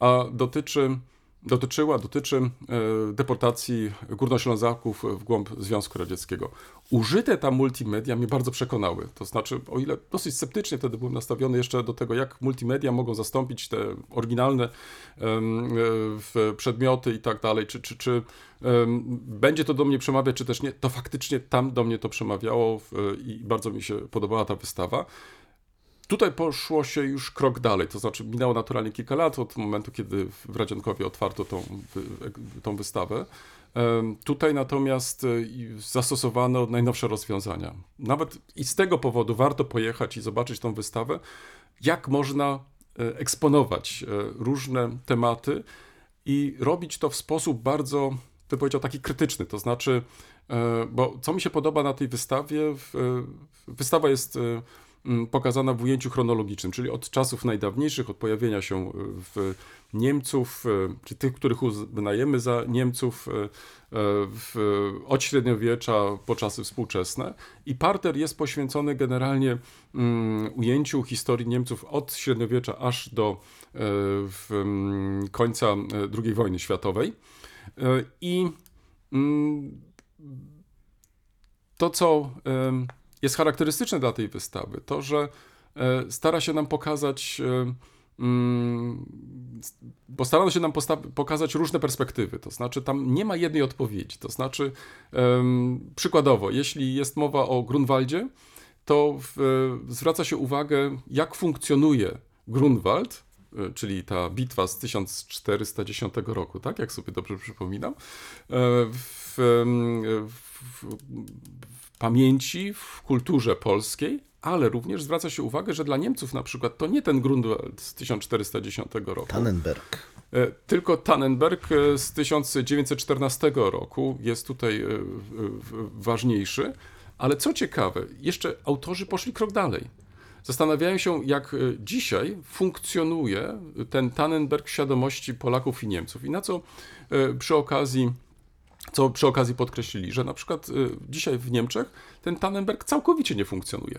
B: a dotyczy, dotyczyła, dotyczy y, deportacji górnoślązaków w głąb Związku Radzieckiego. Użyte tam multimedia mnie bardzo przekonały. To znaczy, o ile dosyć sceptycznie wtedy byłem nastawiony jeszcze do tego, jak multimedia mogą zastąpić te oryginalne e, przedmioty i tak dalej, czy, czy, czy będzie to do mnie przemawiać, czy też nie, to faktycznie tam do mnie to przemawiało i bardzo mi się podobała ta wystawa. Tutaj poszło się już krok dalej, to znaczy minęło naturalnie kilka lat od momentu, kiedy w Radzionkowie otwarto tą, tą wystawę. Tutaj natomiast e, zastosowano najnowsze rozwiązania. Nawet i z tego powodu warto pojechać i zobaczyć tą wystawę, jak można e, eksponować e, różne tematy i robić to w sposób bardzo, bym powiedział, taki krytyczny. To znaczy, bo co mi się podoba na tej wystawie, wystawa jest pokazana w ujęciu chronologicznym, czyli od czasów najdawniejszych, od pojawienia się e, w Niemców, e, czy tych, których uznajemy za Niemców, e, w, od średniowiecza po czasy współczesne. I parter jest poświęcony generalnie mm, ujęciu historii Niemców od średniowiecza aż do mm, końca II wojny światowej. I mm, to, co jest charakterystyczne dla tej wystawy, to, że e, stara się nam pokazać, e, mm, bo starano się nam pokazać różne perspektywy, to znaczy tam nie ma jednej odpowiedzi, to znaczy przykładowo, jeśli jest mowa o Grunwaldzie, to e, zwraca się uwagę, jak funkcjonuje Grunwald, czyli ta bitwa z 1410 roku, tak, jak sobie dobrze przypominam, w, w pamięci, w kulturze polskiej, ale również zwraca się uwagę, że dla Niemców na przykład to nie ten Grunwald z 1410 roku,
A: Tannenberg.
B: E, Tylko Tannenberg e, z 1914 roku jest tutaj e, ważniejszy. Ale co ciekawe, jeszcze autorzy poszli krok dalej. Zastanawiają się, jak dzisiaj funkcjonuje ten Tannenberg świadomości Polaków i Niemców i na co przy okazji co przy okazji podkreślili, że na przykład y, dzisiaj w Niemczech ten Tannenberg całkowicie nie funkcjonuje.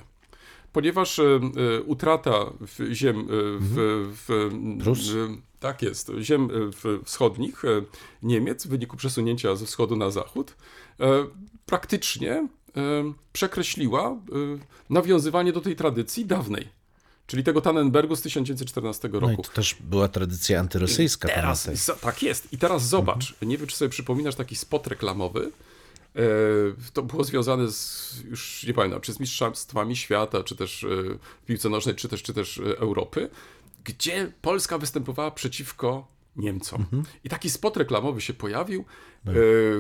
B: Ponieważ y, y, utrata w ziem w, w,
A: Prus?
B: w, tak jest, ziem w wschodnich Niemiec w wyniku przesunięcia ze wschodu na zachód y, praktycznie przekreśliła nawiązywanie do tej tradycji dawnej. Czyli tego Tannenbergu z 1914 roku.
A: No i to też była tradycja antyrosyjska.
B: Teraz,
A: pamiętaj.
B: tak jest. I teraz zobacz, nie wiem, czy sobie przypominasz taki spot reklamowy. E, to było związane z, już nie pamiętam, czy z mistrzostwami świata, czy też e, w piłce nożnej, czy też, czy też e, Europy, gdzie Polska występowała przeciwko Niemcom. I taki spot reklamowy się pojawił, e,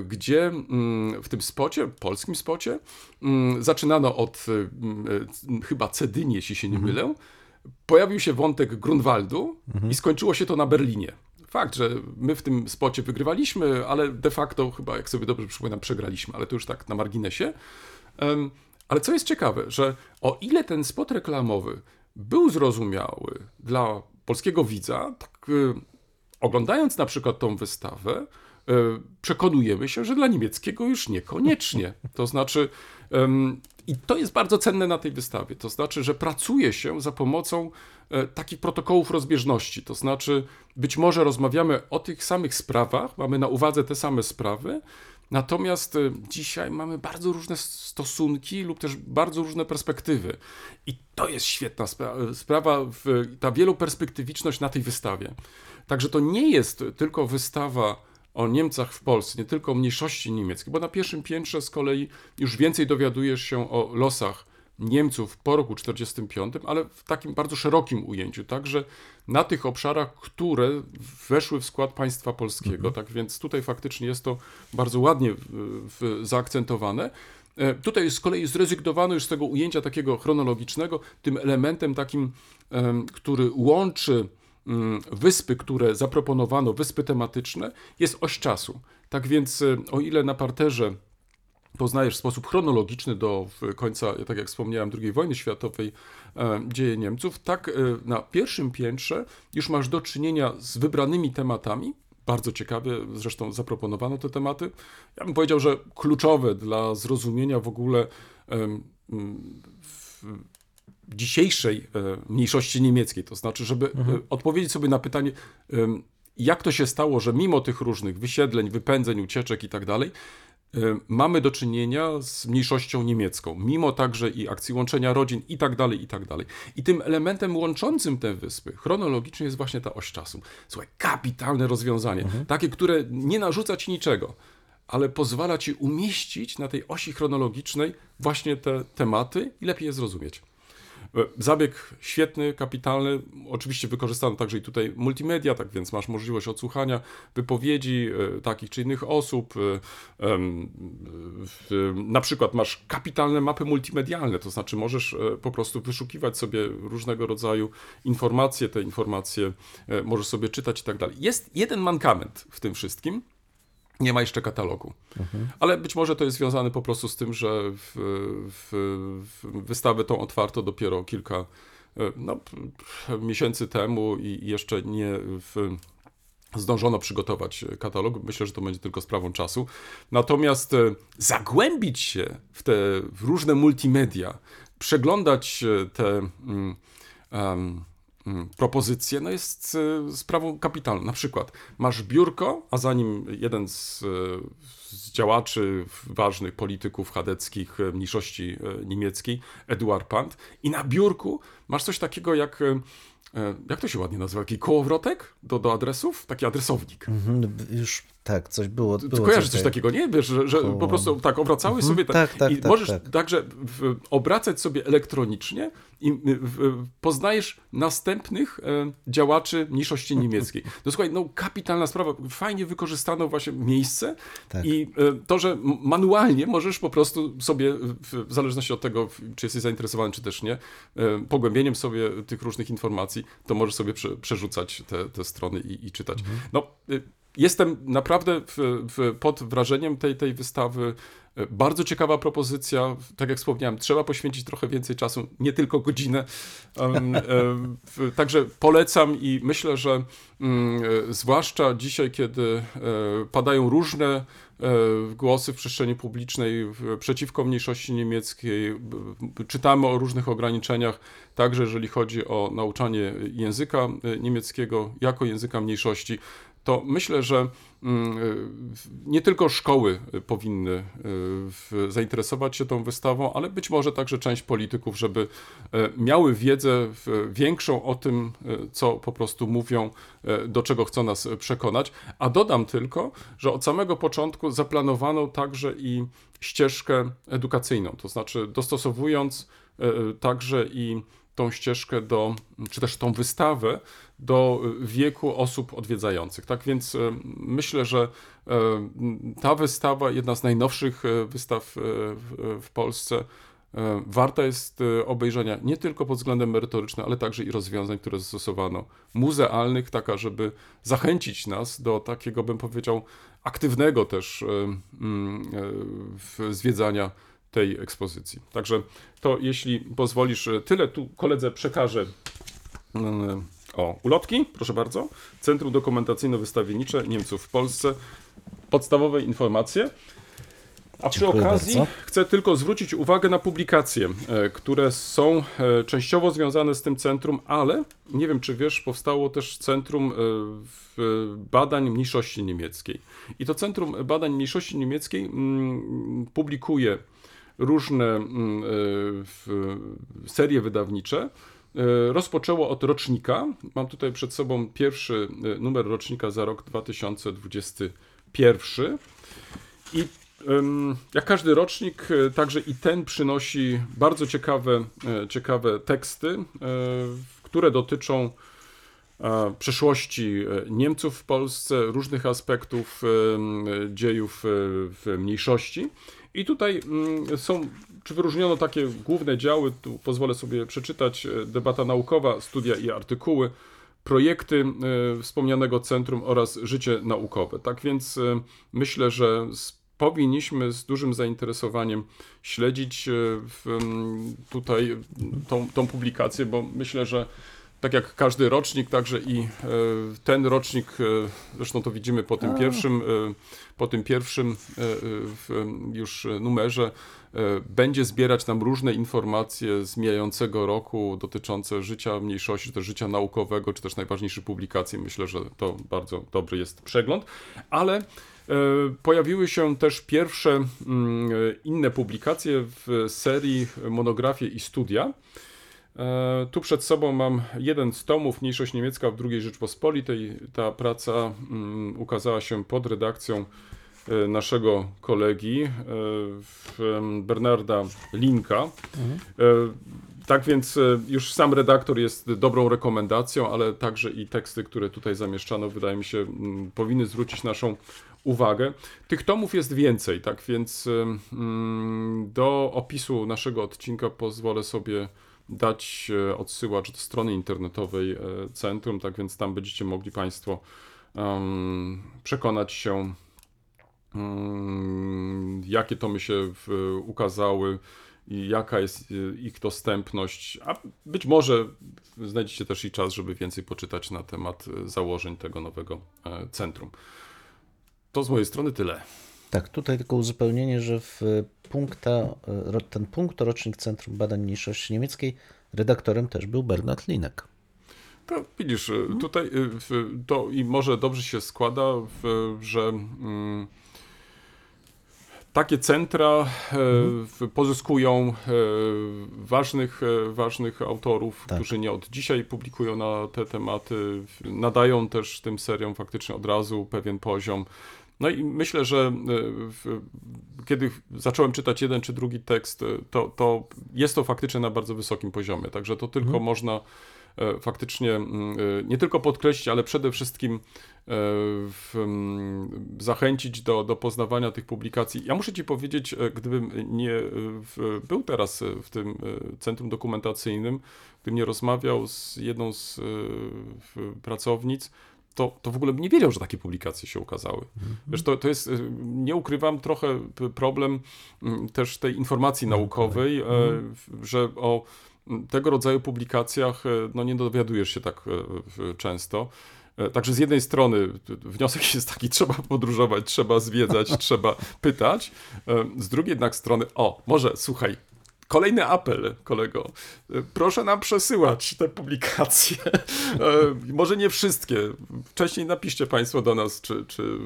B: gdzie mm, w tym spocie, polskim spocie, mm, zaczynano od chyba Cedyni, jeśli się nie mylę, pojawił się wątek Grunwaldu i skończyło się to na Berlinie. Fakt, że my w tym spocie wygrywaliśmy, ale de facto chyba, jak sobie dobrze przypominam, przegraliśmy, ale to już tak na marginesie. Em, ale co jest ciekawe, że o ile ten spot reklamowy był zrozumiały dla polskiego widza, tak y, oglądając na przykład tą wystawę, y, przekonujemy się, że dla niemieckiego już niekoniecznie. To znaczy, i to jest bardzo cenne na tej wystawie, to znaczy, że pracuje się za pomocą e, takich protokołów rozbieżności. To znaczy, być może rozmawiamy o tych samych sprawach, mamy na uwadze te same sprawy, natomiast e, dzisiaj mamy bardzo różne stosunki lub też bardzo różne perspektywy. I to jest świetna spra- sprawa, w, ta wieloperspektywiczność na tej wystawie. Także to nie jest tylko wystawa o Niemcach w Polsce, nie tylko o mniejszości niemieckiej, bo na pierwszym piętrze z kolei już więcej dowiadujesz się o losach Niemców po roku 1945, ale w takim bardzo szerokim ujęciu, także na tych obszarach, które weszły w skład państwa polskiego. Tak więc tutaj faktycznie jest to bardzo ładnie w, zaakcentowane. E, Tutaj z kolei zrezygnowano już z tego ujęcia takiego chronologicznego, tym elementem takim, który łączy wyspy, które zaproponowano, wyspy tematyczne, jest oś czasu. Tak więc, e, o ile na parterze poznajesz w sposób chronologiczny do końca, tak jak wspomniałem, II wojny światowej e, dzieje Niemców, tak e, na pierwszym piętrze już masz do czynienia z wybranymi tematami. Bardzo ciekawie, zresztą zaproponowano te tematy. Ja bym powiedział, że kluczowe dla zrozumienia w ogóle em, m, w, dzisiejszej e, mniejszości niemieckiej. To znaczy, żeby e, odpowiedzieć sobie na pytanie, jak to się stało, że mimo tych różnych wysiedleń, wypędzeń, ucieczek i tak dalej, e, mamy do czynienia z mniejszością niemiecką, mimo także i akcji łączenia rodzin i tak dalej, i tak dalej. I tym elementem łączącym te wyspy chronologicznie jest właśnie ta oś czasu. Słuchaj, kapitalne rozwiązanie, takie, które nie narzuca ci niczego, ale pozwala ci umieścić na tej osi chronologicznej właśnie te tematy i lepiej je zrozumieć. E, Zabieg świetny, kapitalny. Oczywiście wykorzystano także i tutaj multimedia, tak więc masz możliwość odsłuchania wypowiedzi e, takich czy innych osób. E, Na przykład masz kapitalne mapy multimedialne, to znaczy możesz po prostu wyszukiwać sobie różnego rodzaju informacje, te informacje możesz sobie czytać i tak dalej. Jest jeden mankament w tym wszystkim, nie ma jeszcze katalogu. Ale być może to jest związane po prostu z tym, że w, w, w wystawę tą otwarto dopiero kilka e, no, miesięcy temu i jeszcze nie w, zdążono przygotować katalog. Myślę, że to będzie tylko sprawą czasu. Natomiast e, zagłębić się w te w różne multimedia, przeglądać e, te mm, mm, propozycje, no jest e, sprawą kapitalną. Na przykład masz biurko, a za nim jeden z, e, z działaczy ważnych polityków chadeckich e, mniejszości niemieckiej, Eduard Pant, i na biurku masz coś takiego jak jak to się ładnie nazywa? Taki kołowrotek do, do adresów? Taki adresownik.
A: Mhm, Już tak, coś było. Było
B: kojarzysz coś takiego, nie? Wiesz, że, że po prostu tak obracałeś
A: Mhm,
B: sobie tak,
A: tak, tak,
B: i
A: tak,
B: możesz
A: tak.
B: także w, obracać sobie elektronicznie i w, w, poznajesz następnych e, działaczy mniejszości niemieckiej. No słuchaj, no kapitalna sprawa, fajnie wykorzystano właśnie miejsce
A: Tak.
B: i e, to, że manualnie możesz po prostu sobie, w, w zależności od tego, czy jesteś zainteresowany, czy też nie, e, pogłębieniem sobie tych różnych informacji, to możesz sobie prze, przerzucać te, te strony i, i czytać. No, y, jestem naprawdę w, w, pod wrażeniem tej, tej wystawy. Bardzo ciekawa propozycja. Tak jak wspomniałem, trzeba poświęcić trochę więcej czasu, nie tylko godzinę. Także polecam i myślę, że mm, zwłaszcza dzisiaj, kiedy e, padają różne e, głosy w przestrzeni publicznej przeciwko mniejszości niemieckiej, czytamy o różnych ograniczeniach, także jeżeli chodzi o nauczanie języka e, niemieckiego jako języka mniejszości, to myślę, że mm, nie tylko szkoły powinny y, zainteresować się tą wystawą, ale być może także część polityków, żeby e, miały wiedzę większą o tym, e, co po prostu mówią, e, do czego chcą nas przekonać. A dodam tylko, że od samego początku zaplanowano także i ścieżkę edukacyjną, to znaczy dostosowując także i tą ścieżkę do, czy też tą wystawę do wieku osób odwiedzających. Tak więc e, myślę, że e, ta wystawa, jedna z najnowszych e, wystaw w, Polsce, warta jest obejrzenia nie tylko pod względem merytorycznym, ale także i rozwiązań, które zastosowano, muzealnych, taka, żeby zachęcić nas do takiego, bym powiedział, aktywnego też zwiedzania tej ekspozycji. Także to, jeśli pozwolisz, tyle tu koledze przekażę. O, ulotki, proszę bardzo. Centrum Dokumentacyjno-Wystawiennicze Niemców w Polsce. Podstawowe informacje. A przy
A: Dziękuję
B: okazji
A: bardzo.
B: chcę tylko zwrócić uwagę na publikacje, e, które są e, częściowo związane z tym centrum, ale nie wiem, czy wiesz, powstało też Centrum e, Badań Mniejszości Niemieckiej. I to Centrum Badań Mniejszości Niemieckiej mm, publikuje różne mm, serie wydawnicze. E, Rozpoczęło od rocznika. Mam tutaj przed sobą pierwszy e, numer rocznika za rok 2021. I jak każdy rocznik, e, także i ten przynosi bardzo ciekawe, ciekawe teksty, które dotyczą przeszłości Niemców w Polsce, różnych aspektów dziejów w mniejszości. I tutaj mm, są, czy wyróżniono takie główne działy, tu pozwolę sobie przeczytać, e, debata naukowa, studia i artykuły, projekty e, wspomnianego centrum oraz życie naukowe. Tak więc e, myślę, że powinniśmy z dużym zainteresowaniem śledzić tutaj tą, tą publikację, bo myślę, że tak jak każdy rocznik, także i e, ten rocznik, e, zresztą to widzimy po tym pierwszym, e, po tym pierwszym już numerze, będzie zbierać nam różne informacje z mijającego roku dotyczące życia mniejszości, czy też życia naukowego, czy też najważniejszych publikacji. Myślę, że to bardzo dobry jest przegląd, ale pojawiły się też pierwsze mm, inne publikacje w serii monografie i studia. E, Tu przed sobą mam jeden z tomów, Mniejszość Niemiecka w II Rzeczpospolitej. Ta praca mm, ukazała się pod redakcją e, naszego kolegi e, Bernarda Linka. E, Tak więc już sam redaktor jest dobrą rekomendacją, ale także i teksty, które tutaj zamieszczano, wydaje mi się, mm, powinny zwrócić naszą uwagę. Tych tomów jest więcej, tak więc mm, do opisu naszego odcinka pozwolę sobie dać e, odsyłacz do strony internetowej e, centrum, tak więc tam będziecie mogli Państwo przekonać się, mm, jakie tomy się ukazały i jaka jest e, ich dostępność, a być może znajdziecie też i czas, żeby więcej poczytać na temat założeń tego nowego centrum. To z mojej strony tyle.
A: Tak, tutaj tylko uzupełnienie, że w punkta, e, ten punkt rocznik Centrum Badań Mniejszości Niemieckiej redaktorem też był Bernard Linek.
B: To widzisz, y, tutaj to i może dobrze się składa, że mm, takie centra e, w- pozyskują e, ważnych, e, ważnych autorów,
A: Tak.
B: którzy nie od dzisiaj publikują na te tematy, nadają też tym seriom faktycznie od razu pewien poziom. No i myślę, że e, kiedy zacząłem czytać jeden czy drugi tekst, e, to, to jest to faktycznie na bardzo wysokim poziomie. Także to tylko można e, faktycznie mm, nie tylko podkreślić, ale przede wszystkim w, mm, zachęcić do, do poznawania tych publikacji. Ja muszę Ci powiedzieć, gdybym nie w, był teraz w tym centrum dokumentacyjnym, gdybym nie rozmawiał z jedną z pracownic, to, to w ogóle bym nie wiedział, że takie publikacje się ukazały. Wiesz, to, to jest, y, nie ukrywam, trochę problem mm, też tej informacji naukowej, e, w- że o mm, tego rodzaju publikacjach e, no, nie dowiadujesz się tak e, często. Także z jednej strony wniosek jest taki, trzeba podróżować, trzeba zwiedzać, trzeba pytać. Z drugiej jednak strony, o, może słuchaj, Kolejny apel, kolego. E, Proszę nam przesyłać te publikacje. E, Może nie wszystkie. Wcześniej napiszcie Państwo do nas, czy, czy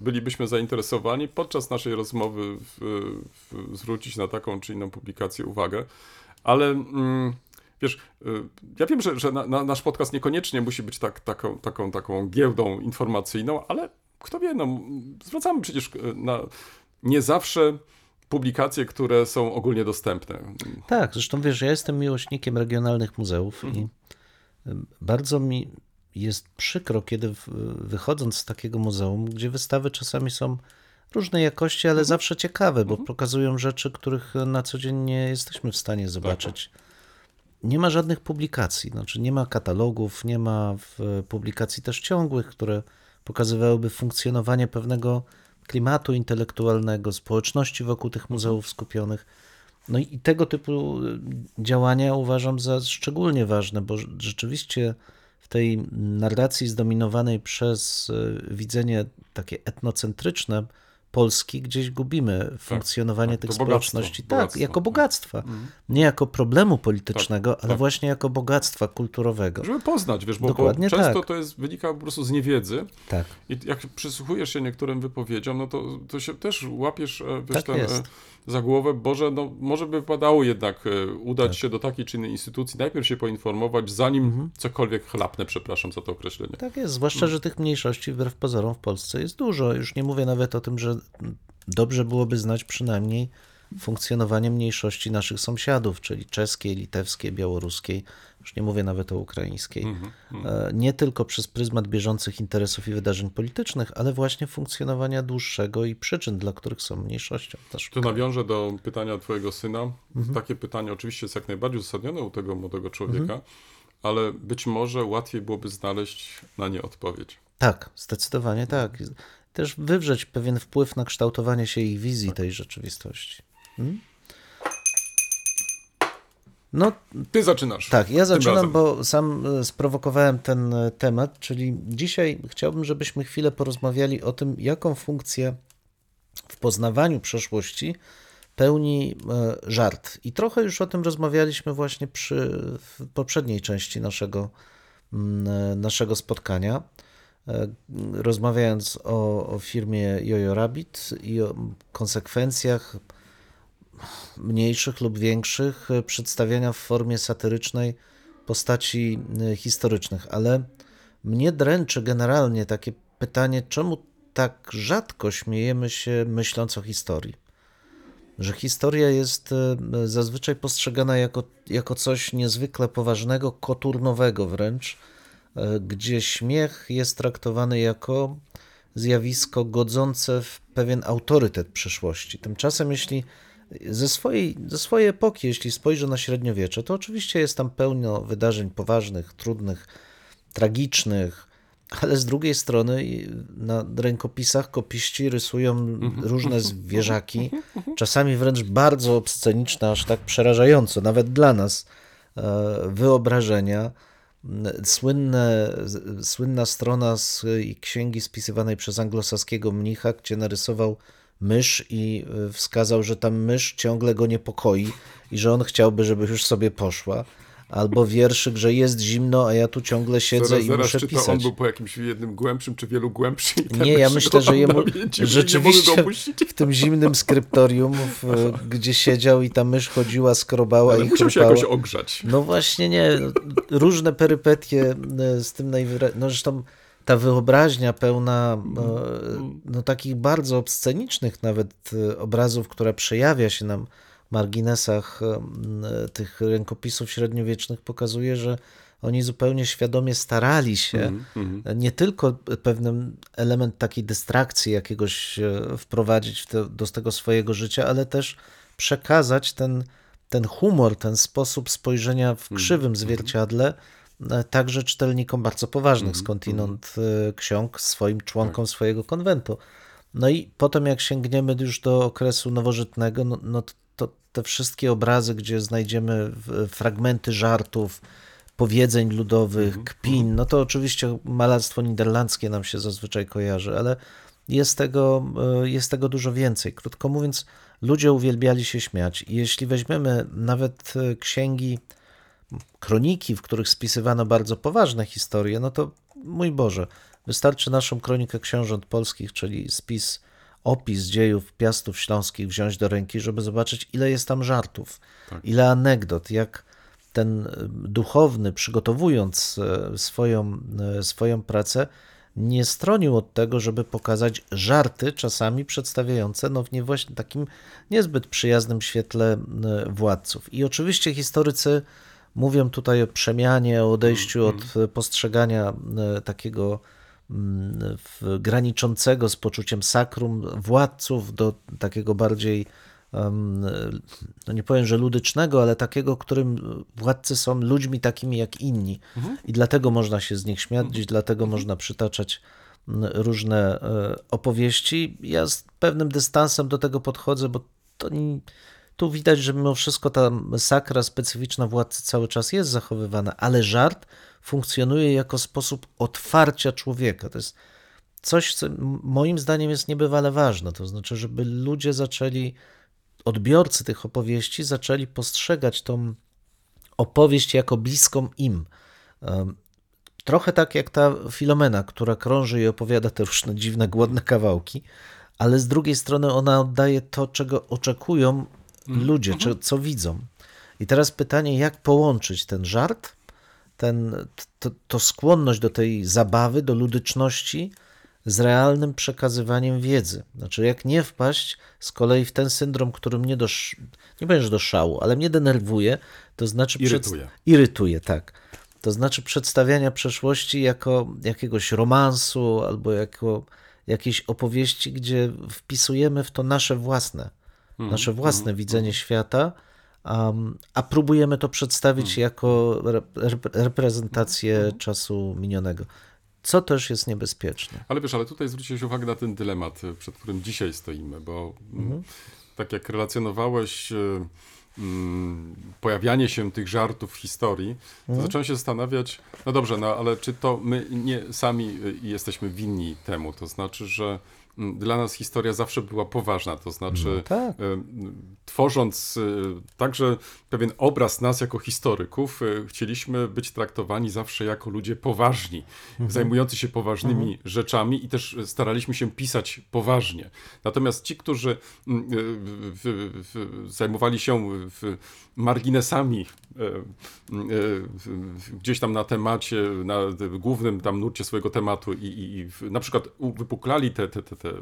B: bylibyśmy zainteresowani podczas naszej rozmowy w, w, zwrócić na taką czy inną publikację uwagę. Ale mm, wiesz, y, ja wiem, że, że na, na, nasz podcast niekoniecznie musi być tak, taką, taką, taką giełdą informacyjną, ale kto wie, no, zwracamy przecież y, na nie zawsze publikacje, które są ogólnie dostępne.
A: Tak, zresztą wiesz, ja jestem miłośnikiem regionalnych muzeów i y, bardzo mi jest przykro, kiedy wychodząc z takiego muzeum, gdzie wystawy czasami są różnej jakości, ale zawsze ciekawe, bo pokazują rzeczy, których na co dzień nie jesteśmy w stanie zobaczyć. Nie ma żadnych publikacji, znaczy nie ma katalogów, nie ma publikacji też ciągłych, które pokazywałyby funkcjonowanie pewnego klimatu intelektualnego, społeczności wokół tych muzeów skupionych. No i tego typu działania uważam za szczególnie ważne, bo rz- rzeczywiście w tej narracji zdominowanej przez y, widzenie takie etnocentryczne Polski gdzieś gubimy funkcjonowanie
B: tak,
A: tych
B: bogactwo,
A: społeczności. Tak,
B: bogactwo,
A: jako
B: tak.
A: bogactwa. Nie jako problemu politycznego, ale
B: tak.
A: właśnie jako bogactwa kulturowego.
B: Żeby poznać, wiesz, bo, bo
A: Dokładnie
B: często
A: tak.
B: to jest, wynika po prostu z niewiedzy.
A: Tak.
B: I jak przysłuchujesz się niektórym wypowiedziom, no to, to się też łapiesz e, wiesz,
A: Tak
B: ten, za głowę, Boże, no może by wypadało jednak e, udać
A: Tak.
B: się do takiej czy innej instytucji, najpierw się poinformować, zanim
A: Mhm.
B: cokolwiek chlapnę, przepraszam za to określenie.
A: Tak jest, zwłaszcza, że tych mniejszości wbrew pozorom w Polsce jest dużo. Już nie mówię nawet o tym, że dobrze byłoby znać przynajmniej funkcjonowanie mniejszości naszych sąsiadów, czyli czeskiej, litewskiej, białoruskiej, już nie mówię nawet o ukraińskiej. E, Nie tylko przez pryzmat bieżących interesów i wydarzeń politycznych, ale właśnie funkcjonowania dłuższego i przyczyn, dla których są mniejszością. Też.
B: Tu nawiążę do pytania twojego syna.
A: Mhm.
B: Takie pytanie oczywiście jest jak najbardziej uzasadnione u tego młodego człowieka,
A: Mhm.
B: ale być może łatwiej byłoby znaleźć na nie odpowiedź.
A: Tak, zdecydowanie tak. Też wywrzeć pewien wpływ na kształtowanie się ich wizji tej rzeczywistości. Hmm? No
B: Ty zaczynasz.
A: Tak, ja zaczynam,
B: razem.
A: bo sam e, sprowokowałem ten e, temat, czyli dzisiaj chciałbym, żebyśmy chwilę porozmawiali o tym, jaką funkcję w poznawaniu przeszłości pełni e, żart. I trochę już o tym rozmawialiśmy właśnie przy poprzedniej części naszego, mm, naszego spotkania, rozmawiając o, o firmie Jojo Rabbit i o konsekwencjach mniejszych lub większych e, przedstawiania w formie satyrycznej postaci e, historycznych, ale mnie dręczy generalnie takie pytanie, czemu tak rzadko śmiejemy się myśląc o historii. Że historia jest e, zazwyczaj postrzegana jako, jako coś niezwykle poważnego, koturnowego wręcz, e, gdzie śmiech jest traktowany jako zjawisko godzące w pewien autorytet przeszłości. Tymczasem, jeśli ze swojej, ze swojej epoki, jeśli spojrzę na średniowiecze, to oczywiście jest tam pełno wydarzeń poważnych, trudnych, tragicznych, ale z drugiej strony na rękopisach kopiści rysują różne zwierzaki, czasami wręcz bardzo obsceniczne, aż tak przerażająco, nawet dla nas, e, wyobrażenia. Słynne, słynna strona z księgi spisywanej przez anglosaskiego mnicha, gdzie narysował mysz i y, wskazał, że ta mysz ciągle go niepokoi i że on chciałby, żeby już sobie poszła. Albo wierszyk, że jest zimno, a ja tu ciągle siedzę
B: Zaraz,
A: i
B: zaraz,
A: muszę
B: czy to
A: pisać.
B: on był po jakimś jednym głębszym, czy wielu głębszym? ten
A: Nie, ja myślę, że jemu
B: nie
A: rzeczywiście w tym zimnym skryptorium, w, gdzie siedział i ta mysz chodziła, skrobała
B: Ale
A: i
B: musiał się
A: chrupała.
B: jakoś ogrzać.
A: No właśnie nie, różne perypetie e, z tym najwyraźniej, no zresztą ta wyobraźnia pełna e, no takich bardzo obscenicznych nawet e, obrazów, która przejawia się na marginesach tych rękopisów średniowiecznych pokazuje, że oni zupełnie świadomie starali się nie tylko pewien element takiej dystrakcji jakiegoś e, wprowadzić te, do tego swojego życia, ale też przekazać ten, ten humor, ten sposób spojrzenia w krzywym zwierciadle e, także czytelnikom bardzo poważnych skądinąd e, ksiąg, swoim członkom swojego konwentu. No i potem jak sięgniemy już do okresu nowożytnego, no, no to te wszystkie obrazy, gdzie znajdziemy fragmenty żartów, powiedzeń ludowych, kpin, no to oczywiście malarstwo niderlandzkie nam się zazwyczaj kojarzy, ale jest tego, e, jest tego dużo więcej. Krótko mówiąc, ludzie uwielbiali się śmiać. I jeśli weźmiemy nawet e, księgi, kroniki, w których spisywano bardzo poważne historie, no to mój Boże, wystarczy naszą kronikę książąt polskich, czyli spis, opis dziejów Piastów Śląskich wziąć do ręki, żeby zobaczyć, ile jest tam żartów, ile anegdot, jak ten e, duchowny, przygotowując e, swoją, e, swoją pracę, nie stronił od tego, żeby pokazać żarty, czasami przedstawiające no, w nie właśnie takim niezbyt przyjaznym świetle władców. I oczywiście historycy mówią tutaj o przemianie, o odejściu od e, postrzegania takiego mm, graniczącego z poczuciem sakrum władców do takiego bardziej no nie powiem, że ludycznego, ale takiego, którym władcy są ludźmi takimi jak inni. I dlatego można się z nich śmiać, dlatego można przytaczać różne e, opowieści. Ja z pewnym dystansem do tego podchodzę, bo to ni- tu widać, że mimo wszystko ta sakra specyficzna władcy cały czas jest zachowywana, ale żart funkcjonuje jako sposób otwarcia człowieka. To jest coś, co moim zdaniem jest niebywale ważne. To znaczy, żeby ludzie zaczęli, odbiorcy tych opowieści, zaczęli postrzegać tą opowieść jako bliską im. Trochę tak jak ta Filomena, która krąży i opowiada te różne dziwne, głodne kawałki, ale z drugiej strony ona oddaje to, czego oczekują ludzie, czy, co widzą. I teraz pytanie, jak połączyć ten żart, ten, to, to skłonność do tej zabawy, do ludyczności z realnym przekazywaniem wiedzy. Znaczy, jak nie wpaść z kolei w ten syndrom, który mnie do, nie powiem, że do szału, ale mnie denerwuje, to znaczy... przed-
B: Irytuje.
A: Irytuje, tak. To znaczy przedstawiania przeszłości jako jakiegoś romansu albo jako jakiejś opowieści, gdzie wpisujemy w to nasze własne, nasze własne widzenie świata, um, a próbujemy to przedstawić jako re, rep- reprezentację czasu minionego, co też jest niebezpieczne.
B: Ale wiesz, ale tutaj zwróciłeś uwagę na ten dylemat, y, przed którym dzisiaj stoimy, bo mm, tak jak relacjonowałeś y, mm, pojawianie się tych żartów w historii, to zacząłem się zastanawiać, no dobrze, no ale czy to my nie sami y, jesteśmy winni temu? To znaczy, że dla nas historia zawsze była poważna, to znaczy
A: tak.
B: y, tworząc y, także pewien obraz nas jako historyków, y, chcieliśmy być traktowani zawsze jako ludzie poważni, zajmujący się poważnymi rzeczami i też staraliśmy się pisać poważnie. Natomiast ci, którzy mm, w, zajmowali się w marginesami y, w- gdzieś tam na temacie, na głównym tam nurcie swojego tematu i, i, i na przykład wypuklali te, te, te, te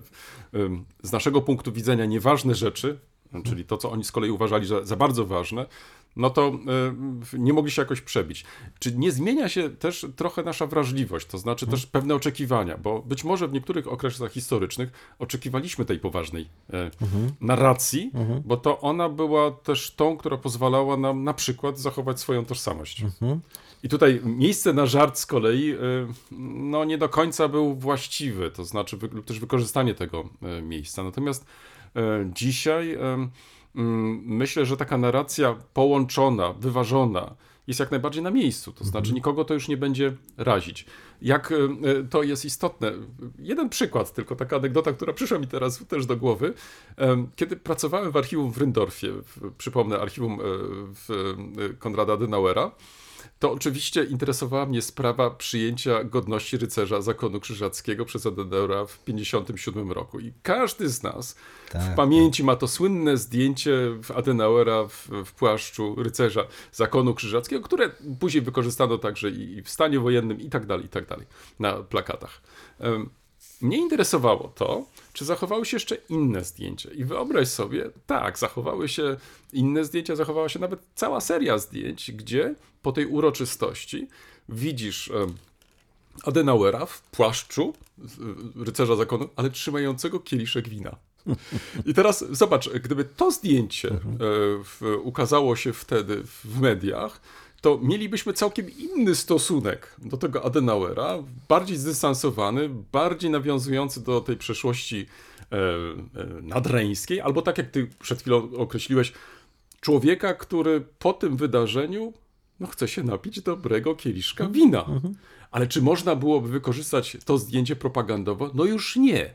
B: z naszego punktu widzenia nieważne rzeczy, czyli to, co oni z kolei uważali za, za bardzo ważne, no to y, nie mogli się jakoś przebić. Czy nie zmienia się też trochę nasza wrażliwość, to znaczy też pewne oczekiwania, bo być może w niektórych okresach historycznych oczekiwaliśmy tej poważnej e, narracji, bo to ona była też tą, która pozwalała nam na przykład zachować swoją tożsamość. I tutaj miejsce na żart z kolei y, no, nie do końca był właściwy, to znaczy lub też wykorzystanie tego miejsca. Natomiast dzisiaj myślę, że taka narracja połączona, wyważona jest jak najbardziej na miejscu. To znaczy nikogo to już nie będzie razić. Jak y, y, to jest istotne. Jeden przykład, tylko taka anegdota, która przyszła mi teraz też do głowy. Kiedy pracowałem w archiwum w Ryndorfie, w, przypomnę archiwum y, w, Konrada Adenauera, to oczywiście interesowała mnie sprawa przyjęcia godności rycerza zakonu krzyżackiego przez Adenauera w 1957 roku. I każdy z nas w pamięci ma to słynne zdjęcie Adenauera w, w płaszczu rycerza zakonu krzyżackiego, które później wykorzystano także i w stanie wojennym i tak dalej, i tak dalej na plakatach. Mnie interesowało to, czy zachowały się jeszcze inne zdjęcia. I wyobraź sobie, tak, zachowały się inne zdjęcia, zachowała się nawet cała seria zdjęć, gdzie po tej uroczystości widzisz Adenauera w płaszczu y, rycerza zakonu, ale trzymającego kieliszek wina. I teraz zobacz, gdyby to zdjęcie e, w, ukazało się wtedy w mediach, to mielibyśmy całkiem inny stosunek do tego Adenauera, bardziej zdystansowany, bardziej nawiązujący do tej przeszłości e, e, nadreńskiej, albo tak jak ty przed chwilą określiłeś, człowieka, który po tym wydarzeniu no, chce się napić dobrego kieliszka wina. Ale czy można byłoby wykorzystać to zdjęcie propagandowo? No już nie.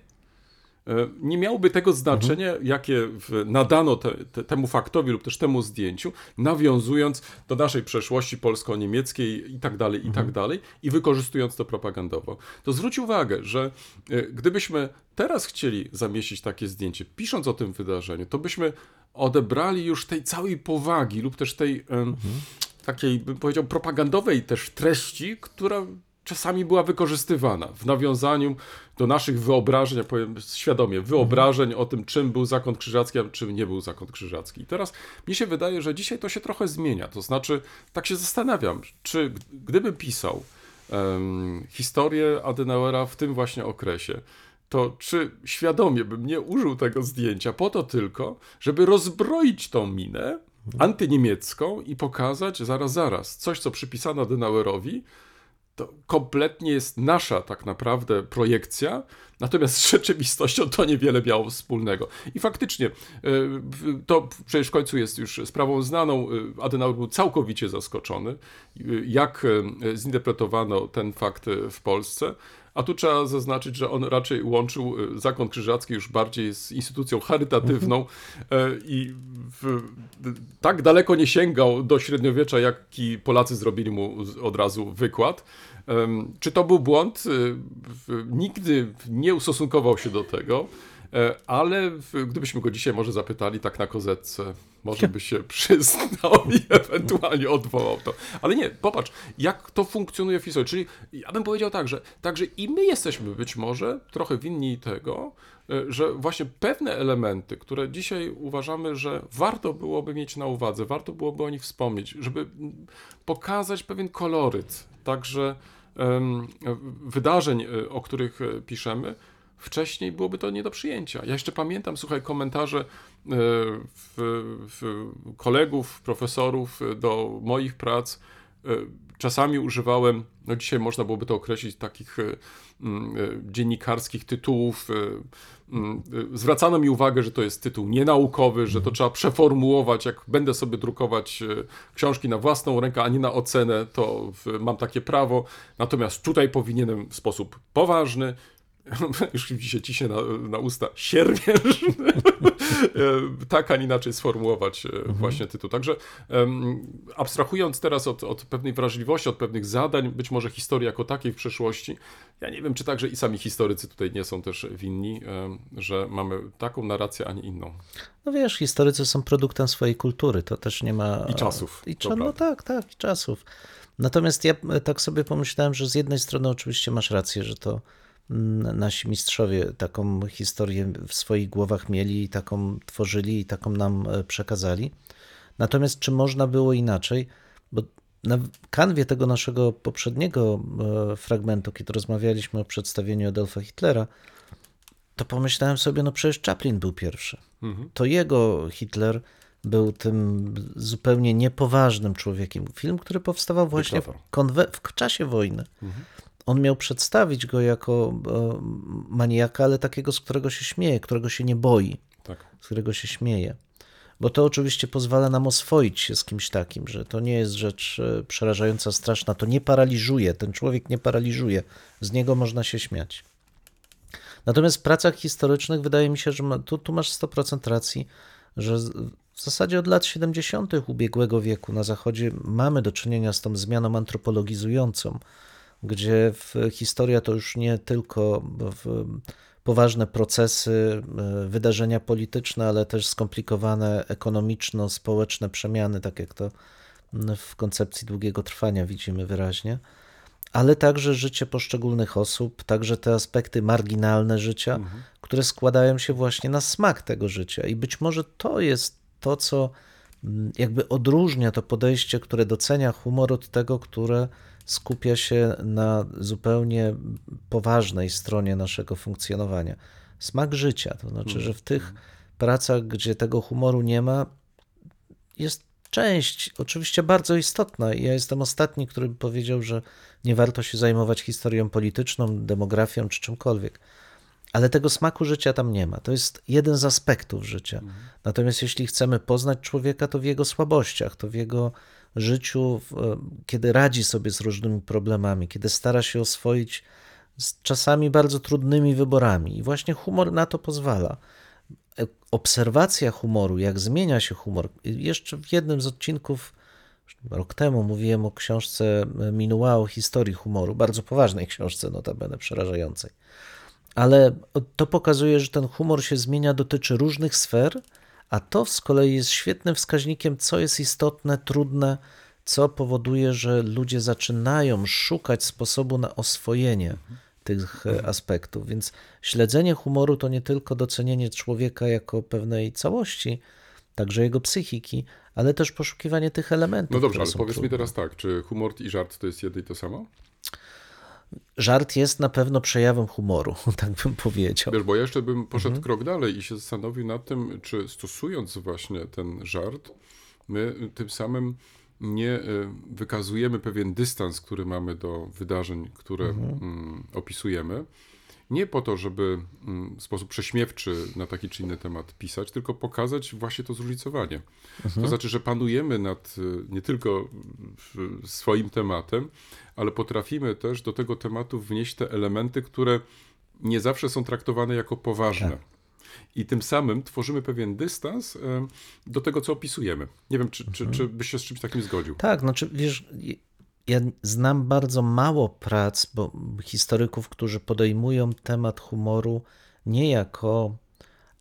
B: E, Nie miałoby tego znaczenia, jakie nadano te, te, temu faktowi lub też temu zdjęciu, nawiązując do naszej przeszłości polsko-niemieckiej i tak dalej, i tak dalej, i wykorzystując to propagandowo. To zwróć uwagę, że e, gdybyśmy teraz chcieli zamieścić takie zdjęcie, pisząc o tym wydarzeniu, to byśmy odebrali już tej całej powagi lub też tej em, takiej, bym powiedział, propagandowej też treści, która czasami była wykorzystywana w nawiązaniu do naszych wyobrażeń, ja powiem świadomie, wyobrażeń o tym, czym był zakon krzyżacki, a czym nie był zakon krzyżacki. I teraz mi się wydaje, że dzisiaj to się trochę zmienia. To znaczy, tak się zastanawiam, czy gdybym pisał em, historię Adenauera w tym właśnie okresie, to czy świadomie bym nie użył tego zdjęcia po to tylko, żeby rozbroić tą minę antyniemiecką i pokazać zaraz, zaraz, coś, co przypisano Adenauerowi, to kompletnie jest nasza tak naprawdę projekcja, natomiast z rzeczywistością to niewiele miało wspólnego. I faktycznie, w- to przecież w końcu jest już sprawą znaną, y, Adenauer był całkowicie zaskoczony, y, jak zinterpretowano ten fakt w Polsce. A tu trzeba zaznaczyć, że on raczej łączył y, zakon krzyżacki już bardziej z instytucją charytatywną e, i w, tak daleko nie sięgał do średniowiecza, jaki Polacy zrobili mu od razu wykład. Czy to był błąd? Y, Nigdy nie ustosunkował się do tego, ale w- gdybyśmy go dzisiaj może zapytali tak na kozetce, może by się przyznał i ewentualnie odwołał to. Ale nie, popatrz, jak to funkcjonuje w historii. Czyli ja bym powiedział tak, że także i my jesteśmy być może trochę winni tego, e, że właśnie pewne elementy, które dzisiaj uważamy, że warto byłoby mieć na uwadze, warto byłoby o nich wspomnieć, żeby pokazać pewien koloryt, także wydarzeń, e, o których e, piszemy, wcześniej byłoby to nie do przyjęcia. Ja jeszcze pamiętam, słuchaj, komentarze e, w, w kolegów, profesorów e, do moich prac. E, Czasami używałem, no dzisiaj można byłoby to określić, takich mm, dziennikarskich tytułów. mm, Zwracano mi uwagę, że to jest tytuł nienaukowy, że to trzeba przeformułować. Jak będę sobie drukować książki na własną rękę, a nie na ocenę, to mam takie prawo. Natomiast tutaj powinienem w sposób poważny, już mi się ciśnie na, na usta, siermięż, tak, a nie inaczej sformułować e, właśnie tytuł. Także abstrahując teraz od, od pewnej wrażliwości, od pewnych zadań, być może historii jako takiej w przeszłości, ja nie wiem, czy także i sami historycy tutaj nie są też winni, że mamy taką narrację, a nie inną.
A: No wiesz, historycy są produktem swojej kultury, to też nie ma...
B: I czasów,
A: I cza- no tak, tak, i czasów. Natomiast ja e, tak sobie pomyślałem, że z jednej strony oczywiście masz rację, że to nasi mistrzowie taką historię w swoich głowach mieli taką tworzyli i taką nam e, przekazali. Natomiast czy można było inaczej? Bo na kanwie tego naszego poprzedniego e, fragmentu, kiedy rozmawialiśmy o przedstawieniu Adolfa Hitlera, to pomyślałem sobie, no przecież Chaplin był pierwszy. To jego Hitler był tym zupełnie niepoważnym człowiekiem. Film, który powstawał właśnie w, konwe- w czasie wojny. On miał przedstawić go jako e, maniaka, ale takiego, z którego się śmieje, którego się nie boi,
B: Tak.
A: z którego się śmieje. Bo to oczywiście pozwala nam oswoić się z kimś takim, że to nie jest rzecz e, przerażająca, straszna, to nie paraliżuje, ten człowiek nie paraliżuje, z niego można się śmiać. Natomiast w pracach historycznych wydaje mi się, że ma, tu, tu masz 100% racji, że w zasadzie od lat 70. ubiegłego wieku na Zachodzie mamy do czynienia z tą zmianą antropologizującą, gdzie historia to już nie tylko poważne procesy, e, wydarzenia polityczne, ale też skomplikowane ekonomiczno-społeczne przemiany, tak jak to mm, w koncepcji długiego trwania widzimy wyraźnie ale także życie poszczególnych osób, także te aspekty marginalne życia, które składają się właśnie na smak tego życia. I być może to jest to, co mm, jakby odróżnia to podejście, które docenia humor od tego, które skupia się na zupełnie poważnej stronie naszego funkcjonowania. Smak życia, to znaczy, że w tych pracach, gdzie tego humoru nie ma, jest część, oczywiście bardzo istotna. Ja jestem ostatni, który by powiedział, że nie warto się zajmować historią polityczną, demografią czy czymkolwiek. Ale tego smaku życia tam nie ma. To jest jeden z aspektów życia. Natomiast jeśli chcemy poznać człowieka, to w jego słabościach, to w jego życiu, e, kiedy radzi sobie z różnymi problemami, kiedy stara się oswoić z czasami bardzo trudnymi wyborami. I właśnie humor na to pozwala. E, Obserwacja humoru, jak zmienia się humor. Jeszcze w jednym z odcinków rok temu mówiłem o książce Minuła o historii humoru, bardzo poważnej książce, notabene przerażającej. Ale to pokazuje, że ten humor się zmienia, dotyczy różnych sfer, a to z kolei jest świetnym wskaźnikiem, co jest istotne, trudne, co powoduje, że ludzie zaczynają szukać sposobu na oswojenie tych e, aspektów. Więc śledzenie humoru to nie tylko docenienie człowieka jako pewnej całości, także jego psychiki, ale też poszukiwanie tych elementów.
B: No dobrze, ale powiedz mi
A: trudne.
B: teraz tak, czy humor i żart to jest jedno i to samo?
A: Żart jest na pewno przejawem humoru, tak bym powiedział.
B: Wiesz, bo ja jeszcze bym poszedł
A: Mhm.
B: krok dalej i się zastanowił nad tym, czy stosując właśnie ten żart, my tym samym nie y, wykazujemy pewien dystans, który mamy do wydarzeń, które
A: Mhm.
B: mm, opisujemy. Nie po to, żeby mm, w sposób prześmiewczy na taki czy inny temat pisać, tylko pokazać właśnie to zróżnicowanie.
A: Mhm.
B: To znaczy, że panujemy nad y, nie tylko swoim tematem, ale potrafimy też do tego tematu wnieść te elementy, które nie zawsze są traktowane jako poważne.
A: Tak.
B: I tym samym tworzymy pewien dystans do tego, co opisujemy. Nie wiem, czy, czy, czy byś się z czymś takim zgodził.
A: Tak, znaczy wiesz, ja znam bardzo mało prac, bo historyków, którzy podejmują temat humoru nie jako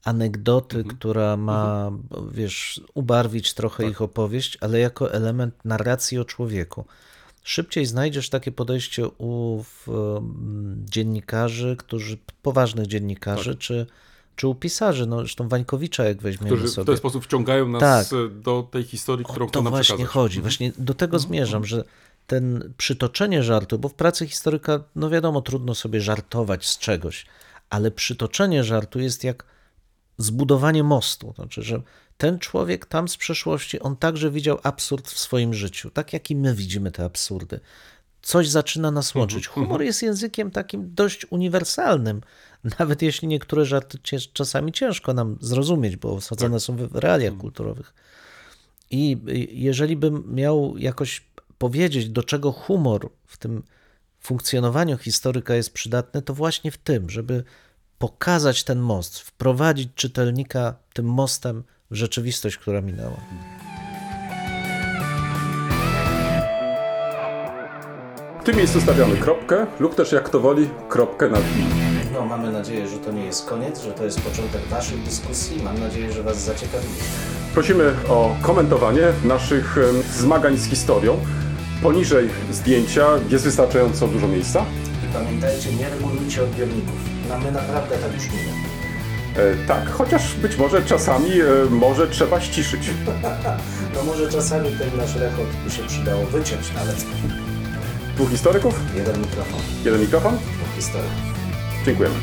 A: anegdoty, która ma, wiesz, ubarwić trochę ich opowieść, ale jako element narracji o człowieku. Szybciej znajdziesz takie podejście u w, mm, dziennikarzy, którzy, poważnych dziennikarzy, czy, czy u pisarzy, no zresztą Wańkowicza, jak weźmiemy
B: Którzy w
A: sobie.
B: ten sposób wciągają nas
A: Tak.
B: do tej historii, którą
A: O
B: chcą
A: to
B: nam
A: właśnie
B: przekazać.
A: chodzi. Właśnie do tego zmierzam, że ten przytoczenie żartu, bo w pracy historyka, no wiadomo, trudno sobie żartować z czegoś, ale przytoczenie żartu jest jak zbudowanie mostu. Znaczy, że ten człowiek tam z przeszłości, on także widział absurd w swoim życiu, tak jak i my widzimy te absurdy. Coś zaczyna nas łączyć. Humor jest językiem takim dość uniwersalnym, nawet jeśli niektóre żarty czasami ciężko nam zrozumieć, bo osadzone są w realiach kulturowych. I jeżeli bym miał jakoś powiedzieć, do czego humor w tym funkcjonowaniu historyka jest przydatny, to właśnie w tym, żeby pokazać ten most, wprowadzić czytelnika tym mostem w rzeczywistość, która minęła.
B: W tym miejscu stawiamy kropkę lub też jak to woli, kropkę nad i.
C: No, mamy nadzieję, że to nie jest koniec, że to jest początek Waszych dyskusji. Mam nadzieję, że Was zaciekawili.
B: Prosimy o komentowanie naszych zmagań z historią. Poniżej zdjęcia jest wystarczająco dużo miejsca.
C: I pamiętajcie, nie regulujcie odbiorników. No, my naprawdę tak brzmimy.
B: E, tak, chociaż być może czasami e, może trzeba ściszyć.
C: No może czasami ten nasz rechot by się przydało wyciąć nawet.
B: Dwóch historyków,
C: Jeden mikrofon,
B: jeden mikrofon.
C: dwóch historyków.
B: Dziękujemy.